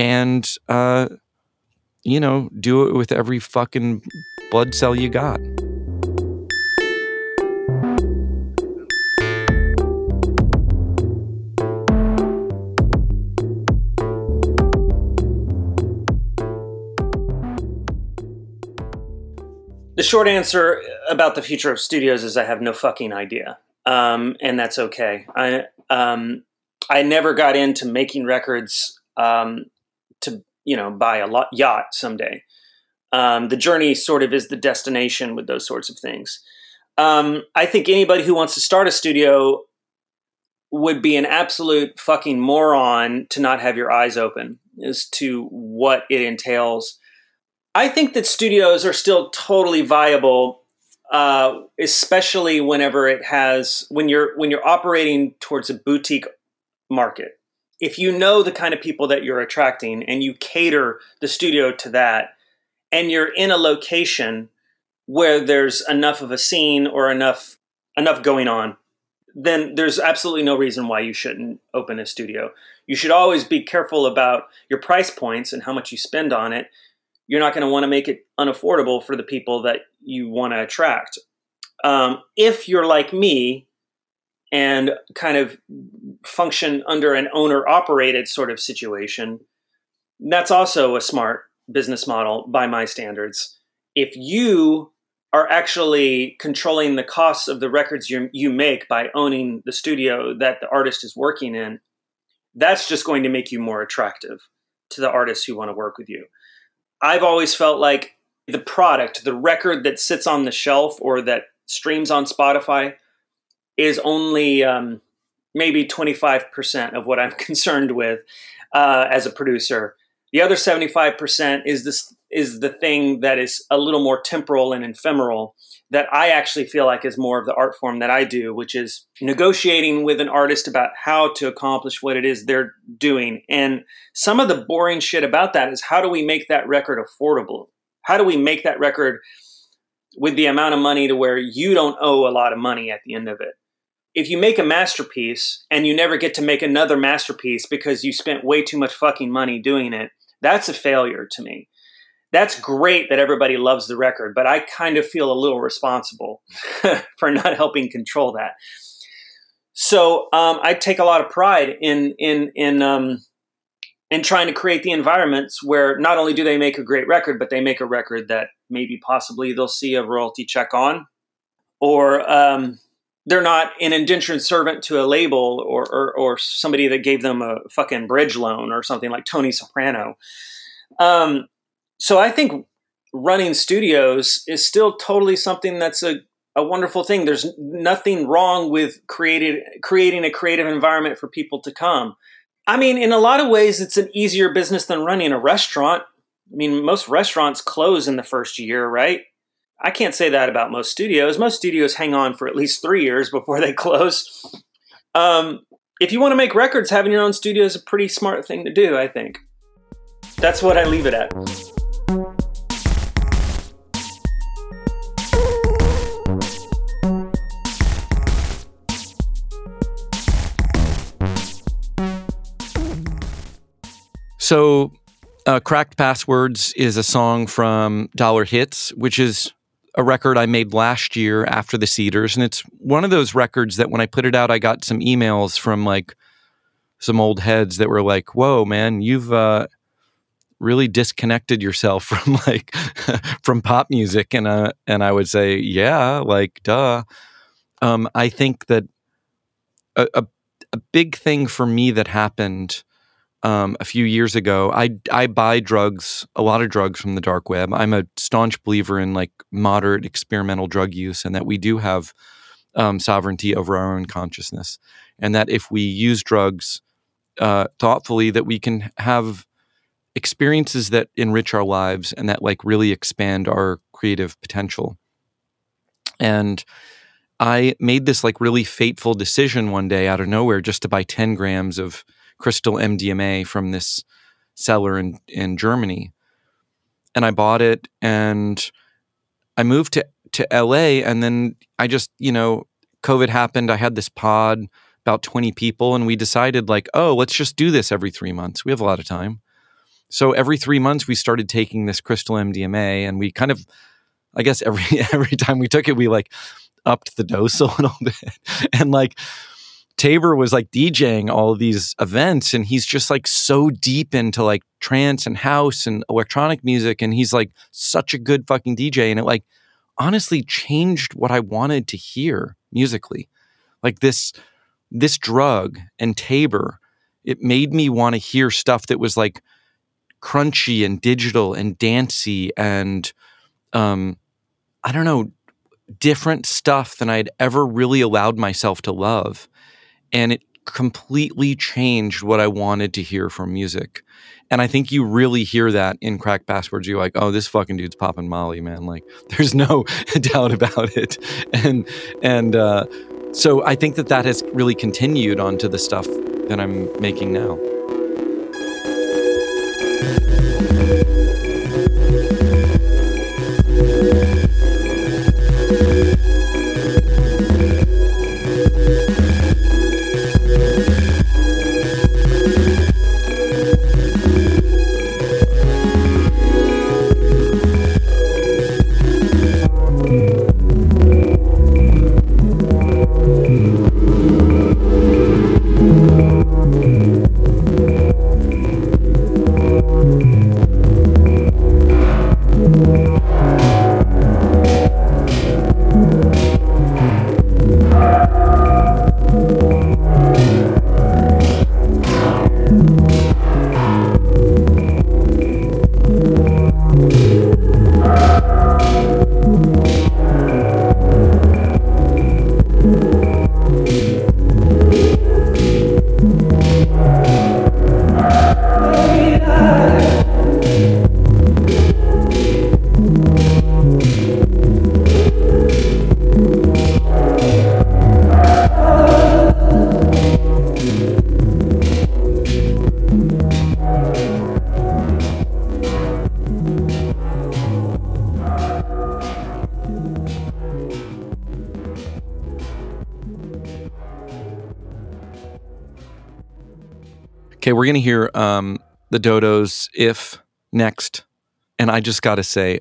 and uh you know, do it with every fucking blood cell you got. The short answer about the future of studios is I have no fucking idea, um, and that's okay. I um, I never got into making records um, to you know buy a lot, yacht someday. Um, the journey sort of is the destination with those sorts of things. Um, I think anybody who wants to start a studio would be an absolute fucking moron to not have your eyes open as to what it entails I think that studios are still totally viable, uh, especially whenever it has when you're when you're operating towards a boutique market. If you know the kind of people that you're attracting and you cater the studio to that, and you're in a location where there's enough of a scene or enough enough going on, then there's absolutely no reason why you shouldn't open a studio. You should always be careful about your price points and how much you spend on it you're not going to want to make it unaffordable for the people that you want to attract. Um, if you're like me and kind of function under an owner operated sort of situation, that's also a smart business model by my standards. If you are actually controlling the costs of the records you, you make by owning the studio that the artist is working in, that's just going to make you more attractive to the artists who want to work with you. I've always felt like the product, the record that sits on the shelf or that streams on Spotify, is only um, maybe 25% of what I'm [LAUGHS] concerned with uh, as a producer. The other 75% is this is the thing that is a little more temporal and ephemeral that I actually feel like is more of the art form that I do, which is negotiating with an artist about how to accomplish what it is they're doing. And some of the boring shit about that is how do we make that record affordable? How do we make that record with the amount of money to where you don't owe a lot of money at the end of it? If you make a masterpiece and you never get to make another masterpiece because you spent way too much fucking money doing it, that's a failure to me. That's great that everybody loves the record, but I kind of feel a little responsible [LAUGHS] for not helping control that. So um, I take a lot of pride in in in um, in trying to create the environments where not only do they make a great record, but they make a record that maybe possibly they'll see a royalty check on, or um, they're not an indentured servant to a label or, or, or somebody that gave them a fucking bridge loan or something like Tony Soprano. Um, so I think running studios is still totally something that's a, a wonderful thing. There's nothing wrong with created, creating a creative environment for people to come. I mean, in a lot of ways, it's an easier business than running a restaurant. I mean, most restaurants close in the first year, right? I can't say that about most studios. Most studios hang on for at least three years before they [LAUGHS] close. Um, if you want to make records, having your own studio is a pretty smart thing to do, I think. That's what I leave it at. So, uh, Cracked Passwords is a song from Dollar Hits, which is a record I made last year after the Cedars. And it's one of those records that when I put it out, I got some emails from like some old heads that were like, whoa, man, you've uh, really disconnected yourself [LAUGHS] from like [LAUGHS] from pop music. And, uh, and I would say, yeah, like, duh. Um, I think that a, a, a big thing for me that happened um, a few years ago. I I buy drugs, a lot of drugs from the dark web. I'm a staunch believer in like moderate experimental drug use, and that we do have um, sovereignty over our own consciousness, and that if we use drugs uh, thoughtfully, that we can have experiences that enrich our lives and that like really expand our creative potential. And I made this like really fateful decision one day out of nowhere just to buy 10 grams of crystal MDMA from this seller in, in Germany. And I bought it and I moved to, to LA. And then I just, you know, COVID happened. I had this pod, about 20 people, and we decided, like, oh, let's just do this every three months. We have a lot of time. So every three months, we started taking this crystal MDMA, and we kind of, I guess, every [LAUGHS] every time we took it, we like upped the dose a little [LAUGHS] bit, and like Tabor was like DJing all these events and he's just like so deep into like trance and house and electronic music and he's like such a good fucking DJ and it like honestly changed what I wanted to hear musically. Like this this drug and Tabor it made me want to hear stuff that was like crunchy and digital and dancey and um I don't know different stuff than I'd ever really allowed myself to love and it completely changed what I wanted to hear from music. And I think you really hear that in Crack Passwords. You're like, oh, this fucking dude's popping Molly, man. Like, [LAUGHS] there's no [LAUGHS] doubt about it. And and uh, so I think that that has really continued onto the stuff that I'm making now. Okay, we're gonna hear um, the Dodos if next, and I just gotta say,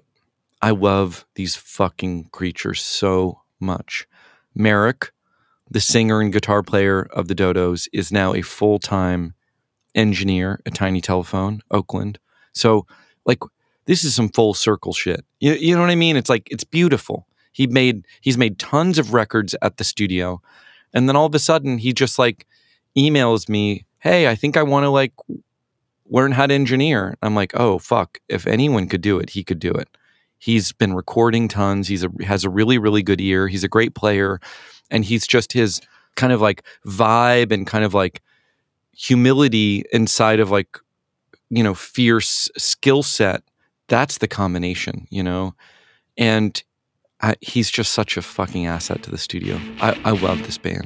I love these fucking creatures so much. Meric, the singer and guitar player of the Dodos, is now a full time engineer at Tiny Telephone, Oakland. So, like, this is some full circle shit. You, you know what I mean? It's like it's beautiful. He made he's made tons of records at the studio, and then all of a sudden he just like emails me, "Hey, I think I want to like learn how to engineer." I'm like, "Oh fuck! If anyone could do it, he could do it." He's been recording tons. He's a has a really really good ear. He's a great player, and he's just his kind of like vibe and kind of like humility inside of like you know fierce skill set that's the combination you know and I, he's just such a fucking asset to the studio I, I love this band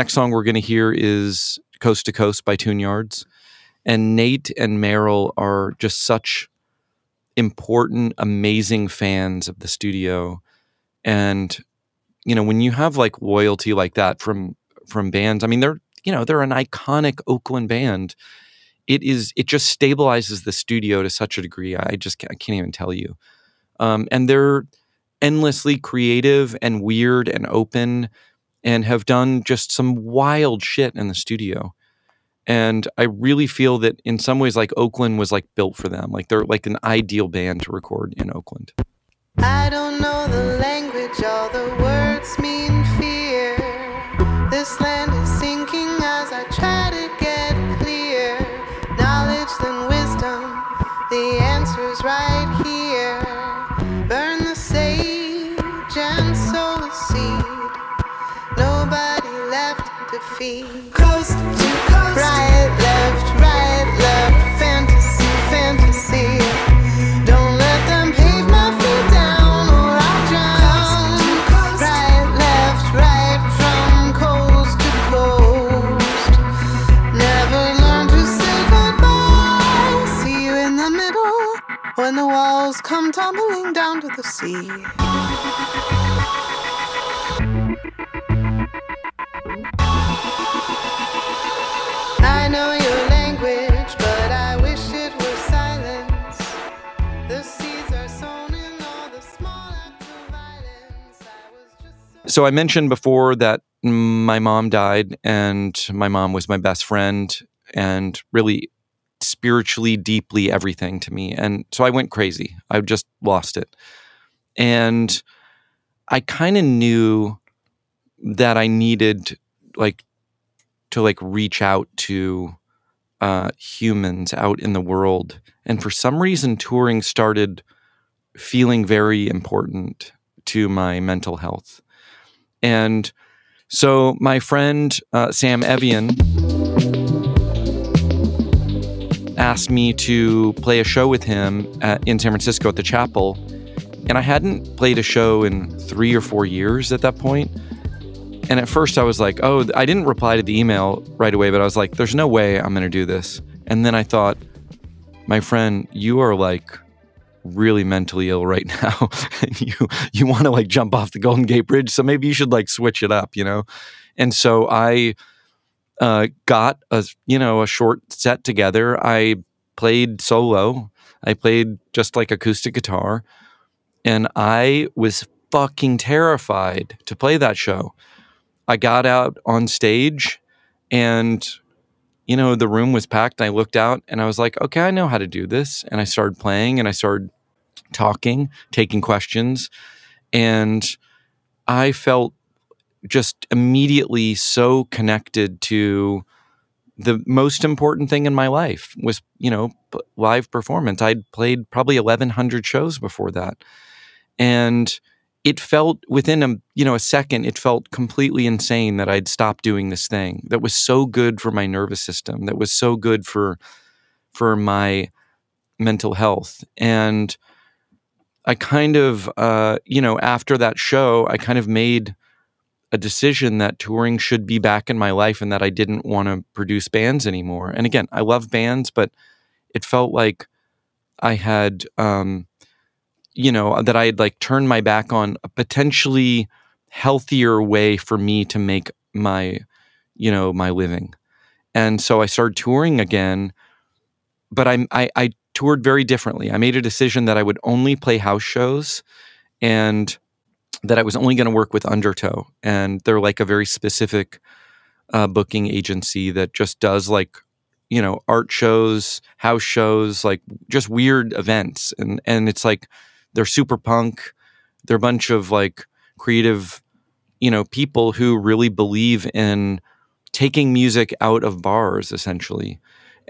next song we're going to hear is Coast to Coast by Tune Yards. And Nate and Merrill are just such important, amazing fans of the studio. And, you know, when you have like loyalty like that from from bands, I mean, they're, you know, they're an iconic Oakland band. It is, it just stabilizes the studio to such a degree. I just can't, I can't even tell you. Um, and they're endlessly creative and weird and open and have done just some wild shit in the studio. And I really feel that in some ways, like Oakland was like built for them. Like they're like an ideal band to record in Oakland. I don't know the language, all the words mean fear. This land Coast to coast, right, left, right, left. Fantasy, fantasy. Don't let them pave my feet down or I'll drown. Right, left, right, from coast to coast. Never learn to say goodbye. See you in the middle when the walls come tumbling down to the sea. So I mentioned before that my mom died, and my mom was my best friend and really spiritually, deeply everything to me. And so I went crazy. I just lost it. And I kind of knew that I needed like to like reach out to uh, humans out in the world. And for some reason, touring started feeling very important to my mental health. And so my friend uh, Sam Evian asked me to play a show with him at, in San Francisco at the Chapel. And I hadn't played a show in three or four years at that point. And at first I was like, oh, I didn't reply to the email right away, but I was like, there's no way I'm going to do this. And then I thought, my friend, you are like really mentally ill right [LAUGHS] now. and you you want to like jump off the Golden Gate Bridge, so maybe you should like switch it up, you know? And so I uh, got a you know a short set together. I played solo. I played just like acoustic guitar, And I was fucking terrified to play that show. I got out on stage and you know the room was packed. I looked out and I was like, "Okay, I know how to do this." And I started playing and I started talking, taking questions, and I felt just immediately so connected to the most important thing in my life was, you know, live performance. I'd played probably 1100 shows before that. And it felt within a, you know, a second it felt completely insane that I'd stopped doing this thing that was so good for my nervous system, that was so good for for my mental health. And I kind of, uh, you know, after that show, I kind of made a decision that touring should be back in my life and that I didn't want to produce bands anymore. And again, I love bands, but it felt like I had, um, you know, that I had like turned my back on a potentially healthier way for me to make my, you know, my living. And so I started touring again, but I, I, I toured very differently. I made a decision that I would only play house shows and that I was only going to work with Undertow. And they're like a very specific uh, booking agency that just does like, you know, art shows, house shows, like just weird events. And, and it's like they're super punk. They're a bunch of like creative, you know, people who really believe in taking music out of bars essentially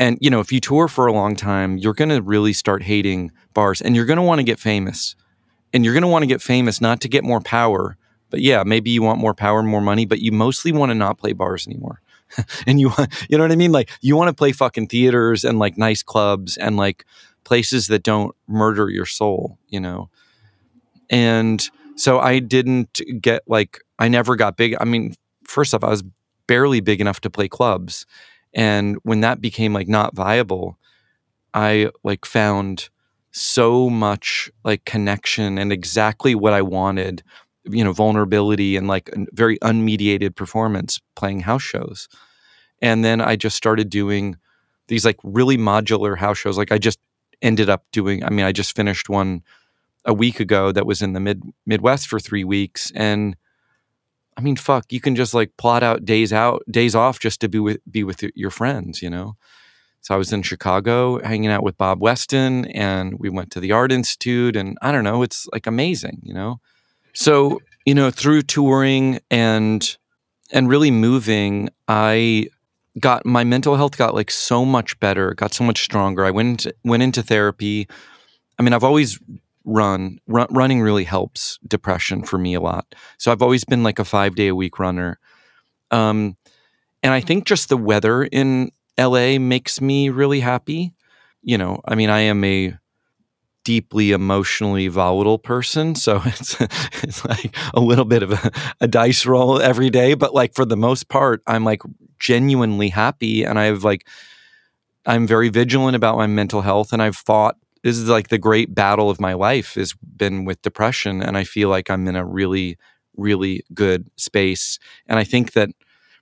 and you know, if you tour for a long time, you're going to really start hating bars and you're going to want to get famous. And you're going to want to get famous not to get more power, but yeah, maybe you want more power, more money, but you mostly want to not play bars anymore. [LAUGHS] and you want, you know what I mean? Like you want to play fucking theaters and like nice clubs and like places that don't murder your soul, you know? And so I didn't get like, I never got big. I mean, first off, I was barely big enough to play clubs. And when that became like not viable, I like found so much like connection and exactly what I wanted, you know, vulnerability and like very unmediated performance playing house shows. And then I just started doing these like really modular house shows. Like I just ended up doing, I mean, I just finished one a week ago that was in the mid Midwest for three weeks. And I mean, fuck, you can just like plot out days out, days off just to be with be with your friends, you know. So I was in Chicago hanging out with Bob Weston, and we went to the Art Institute, and I don't know, it's like amazing, you know. So you know, through touring and and really moving, I got my mental health got like so much better, got so much stronger. I went into, went into therapy. I mean, I've always run, run running really helps depression for me a lot. So I've always been like a five day a week runner. Um, and I think just the weather in LA makes me really happy. You know, I mean, I am a deeply emotionally volatile person, so [LAUGHS] it's it's like a little bit of a, a dice roll every day. But like for the most part, I'm like genuinely happy, and I've like I'm very vigilant about my mental health, and I've fought this is like the great battle of my life has been with depression and i feel like i'm in a really really good space and i think that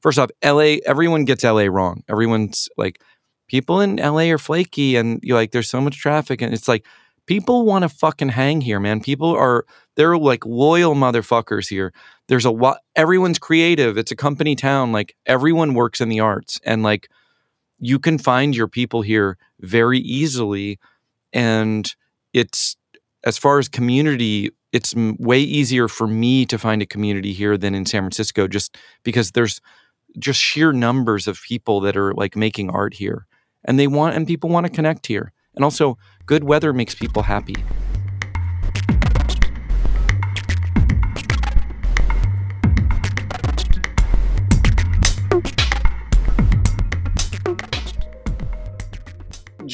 first off la everyone gets la wrong everyone's like people in la are flaky and you're like there's so much traffic and it's like people want to fucking hang here man. People are they're like loyal motherfuckers here. There's a lot everyone's creative. It's a company town. Like everyone works in the arts. And like you can find your people here very easily. And it's as far as community it's way easier for me to find a community here than in San Francisco just because there's just sheer numbers of people that are like making art here. And they want and people want to connect here and also good weather makes people happy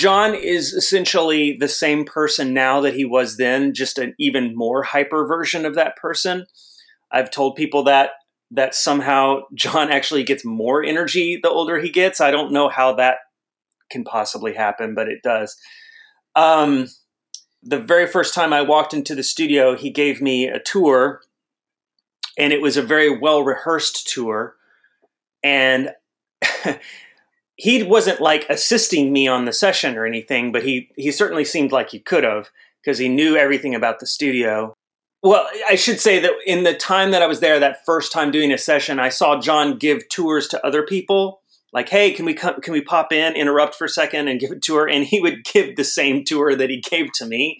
John is essentially the same person now that he was then, just an even more hyper version of that person. I've told people that that somehow John actually gets more energy the older he gets. I don't know how that can possibly happen, but it does. Um, the very first time I walked into the studio, he gave me a tour, and it was a very well rehearsed tour. And [LAUGHS] he wasn't like assisting me on the session or anything, but he he certainly seemed like he could have because he knew everything about the studio. Well, I should say that in the time that I was there, that first time doing a session, I saw John give tours to other people. Like, hey, can we come, can we pop in, interrupt for a second, and give a tour? And he would [LAUGHS] give the same tour that he gave to me.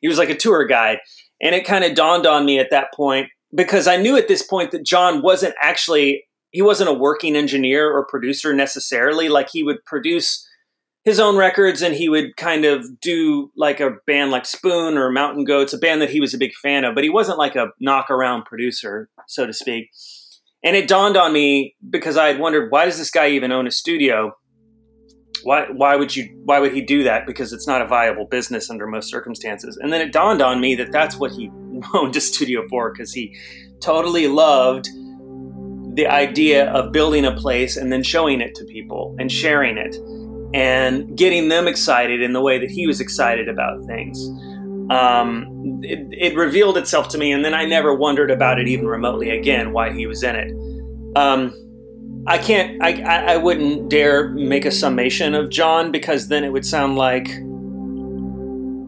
He was like a tour guide, and it kind of dawned on me at that point because I knew at this point that John wasn't actually he wasn't a working engineer or producer necessarily. Like he would produce his own records and he would kind of do like a band like Spoon or Mountain Goats, a band that he was a big fan of, but he wasn't like a knock around producer, so to speak. And it dawned on me because I had wondered why does this guy even own a studio? Why why would you why would he do that? Because it's not a viable business under most circumstances. And then it dawned on me that that's what he [LAUGHS] owned a studio for because he totally loved the idea of building a place and then showing it to people and sharing it and getting them excited in the way that he was excited about things. Um, it, it, revealed itself to me, and then I never wondered about it even remotely again why he was in it. Um, I can't, I, I, I wouldn't dare make a summation of John because then it would sound like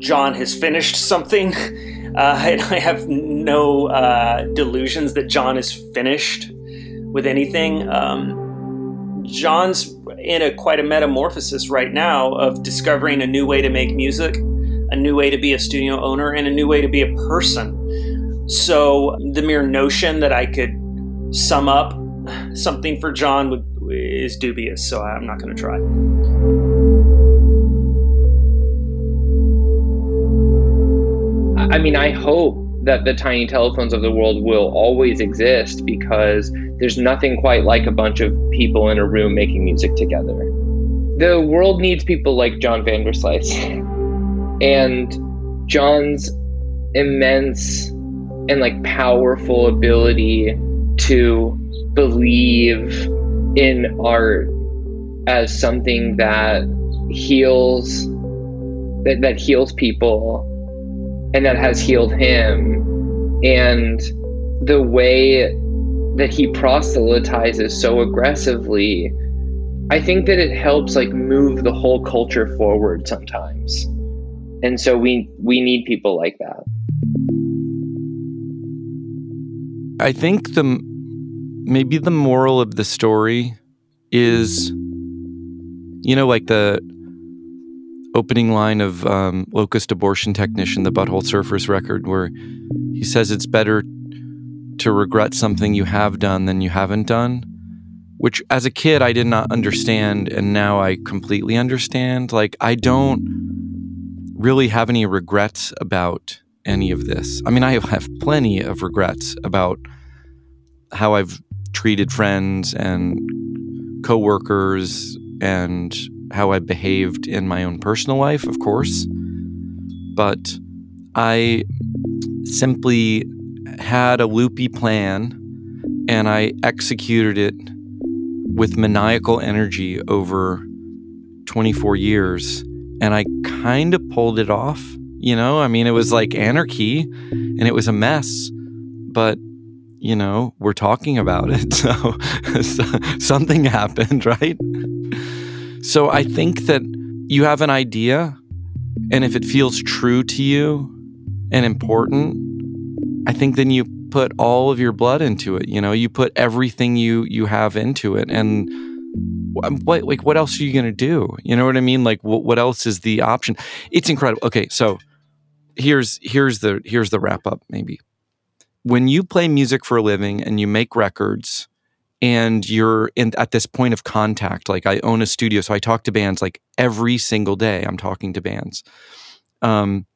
John has finished something. [LAUGHS] Uh, I have no uh, delusions that John is finished with anything. Um, John's in a quite a metamorphosis right now of discovering a new way to make music, a new way to be a studio owner, and a new way to be a person. So the mere notion that I could sum up something for John would, is dubious. So I'm not going to try. I mean, I hope that the tiny telephones of the world will always exist because there's nothing quite like a bunch of people in a room making music together. The world needs people like John Vanderslice. [LAUGHS] And John's immense and like powerful ability to believe in art as something that heals that, that heals people and that has healed him. And the way that he proselytizes so aggressively i think that it helps like move the whole culture forward sometimes and so we we need people like that i think the maybe the moral of the story is you know like the opening line of um, locust abortion technician the butthole surfers record where he says it's better to regret something you have done than you haven't done, which as a kid I did not understand. And now I completely understand. Like, I don't really have any regrets about any of this. I mean, I have plenty of regrets about how I've treated friends and coworkers and how I behaved in my own personal life, of course. But I simply had a loopy plan and I executed it with maniacal energy over 24 years and I kind of pulled it off. You know, I mean, it was like anarchy and it was a mess, but you know, we're talking about it. [LAUGHS] So, so something happened, [LAUGHS] right? So I think that you have an idea, and if it feels true to you and important, I think then you put all of your blood into it. You know, you put everything you you have into it, and what like what else are you gonna do? You know what I mean? Like what what else is the option? It's incredible. Okay, so here's here's the here's the wrap up. Maybe when you play music for a living and you make records and you're in at this point of contact like i own a studio so i talk to bands like every single day i'm talking to bands um,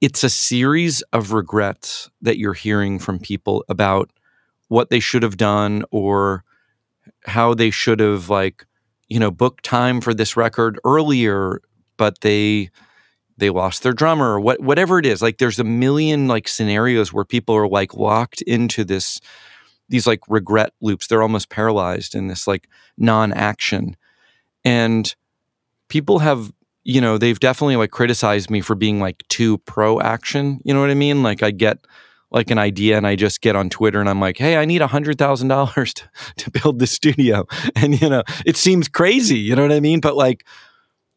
it's a series of regrets that you're hearing from people about what they should have done or how they should have like you know booked time for this record earlier but they they lost their drummer what whatever it is like there's a million like scenarios where people are like locked into this these like regret loops they're almost paralyzed in this like non-action and people have you know, they've definitely like criticized me for being like too pro action. You know what I mean? Like I get like an idea and I just get on Twitter and I'm like, hey, I need a hundred thousand dollars [LAUGHS] to to build the studio. [LAUGHS] And you know, it seems crazy, you know what I mean? But like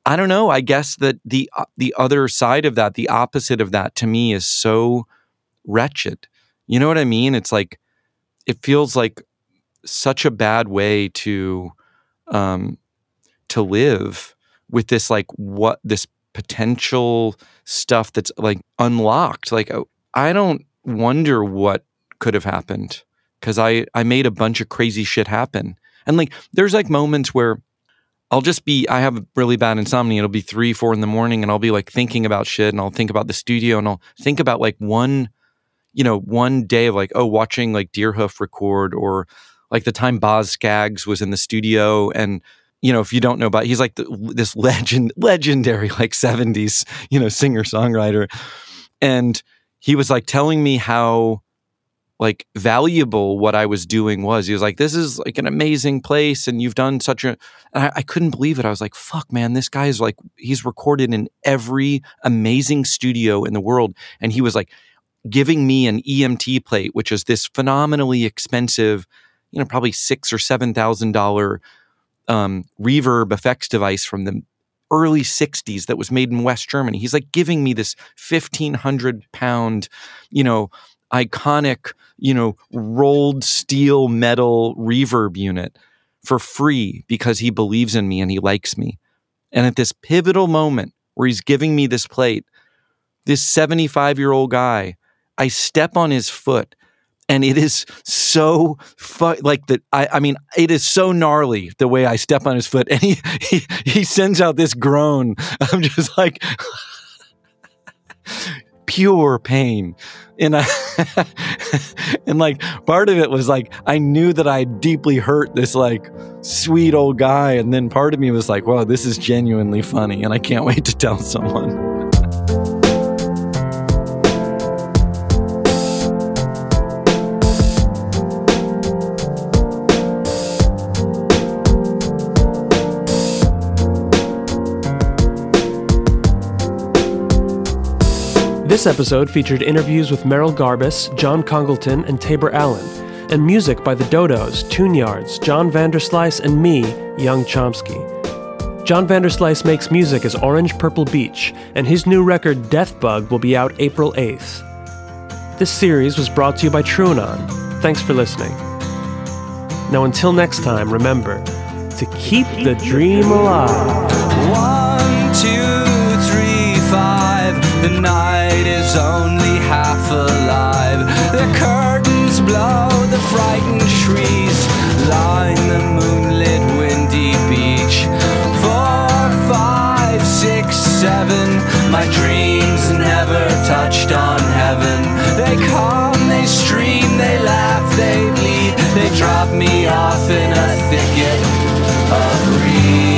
I don't know. I guess that the uh, the other side of that, the opposite of that, to me is so wretched. You know what I mean? It's like it feels like such a bad way to um, to live with this like what this potential stuff that's like unlocked. Like oh, I don't wonder what could have happened because I I made a bunch of crazy shit happen. And like there's like moments where I'll just be I have really bad insomnia. It'll be three, four in the morning, and I'll be like thinking about shit, and I'll think about the studio, and I'll think about like one, you know, one day of like oh, watching like Deerhoof record, or like the time Boz Scaggs was in the studio, and you know, if you don't know about, he's like the, this [LAUGHS] legend, legendary like '70s, you know, singer songwriter, and he was like telling me how like valuable what I was doing was. He was like, "This is like an amazing place, and you've done such a." I, I, couldn't believe it. I was like, "Fuck, man! This guy is like he's recorded in every amazing studio in the world," and he was like giving me an EMT plate, which is this phenomenally expensive, you know, probably six or seven thousand dollar um, reverb effects device from the early 60s that was made in West Germany. He's like giving me this 1500 pound, you know, iconic, you know, rolled steel metal reverb unit for free because he believes in me and he likes me. And at this pivotal moment where he's giving me this plate, this 75 year old guy, I step on his foot and it is so fu- like that I, I mean it is so gnarly the way i step on his foot and he he, he sends out this groan [LAUGHS] i'm just like [LAUGHS] pure pain and I, [LAUGHS] and like part of it was like I knew that I deeply hurt this like sweet old guy, and then part of me was like, "Wow, this is genuinely funny," and I can't wait to tell someone. This episode featured interviews with Merrill Garbus, John Congleton, and Tabor Allen, and music by the Dodos, Yards, John Vanderslice, and me, Young Chomsky. John Vanderslice makes music as Orange Purple Beach, and his new record Death Bug will be out April 8th. This series was brought to you by TrueAnon. Thanks for listening. Now, until next time, remember to keep the dream alive. One, two, three, five. Night is only half alive. The curtains blow, the frightened trees line the moonlit, windy beach. Four, five, six, seven. My dreams never touched on heaven. They come, they stream, they laugh, they bleed. They drop me off in a thicket of reeds.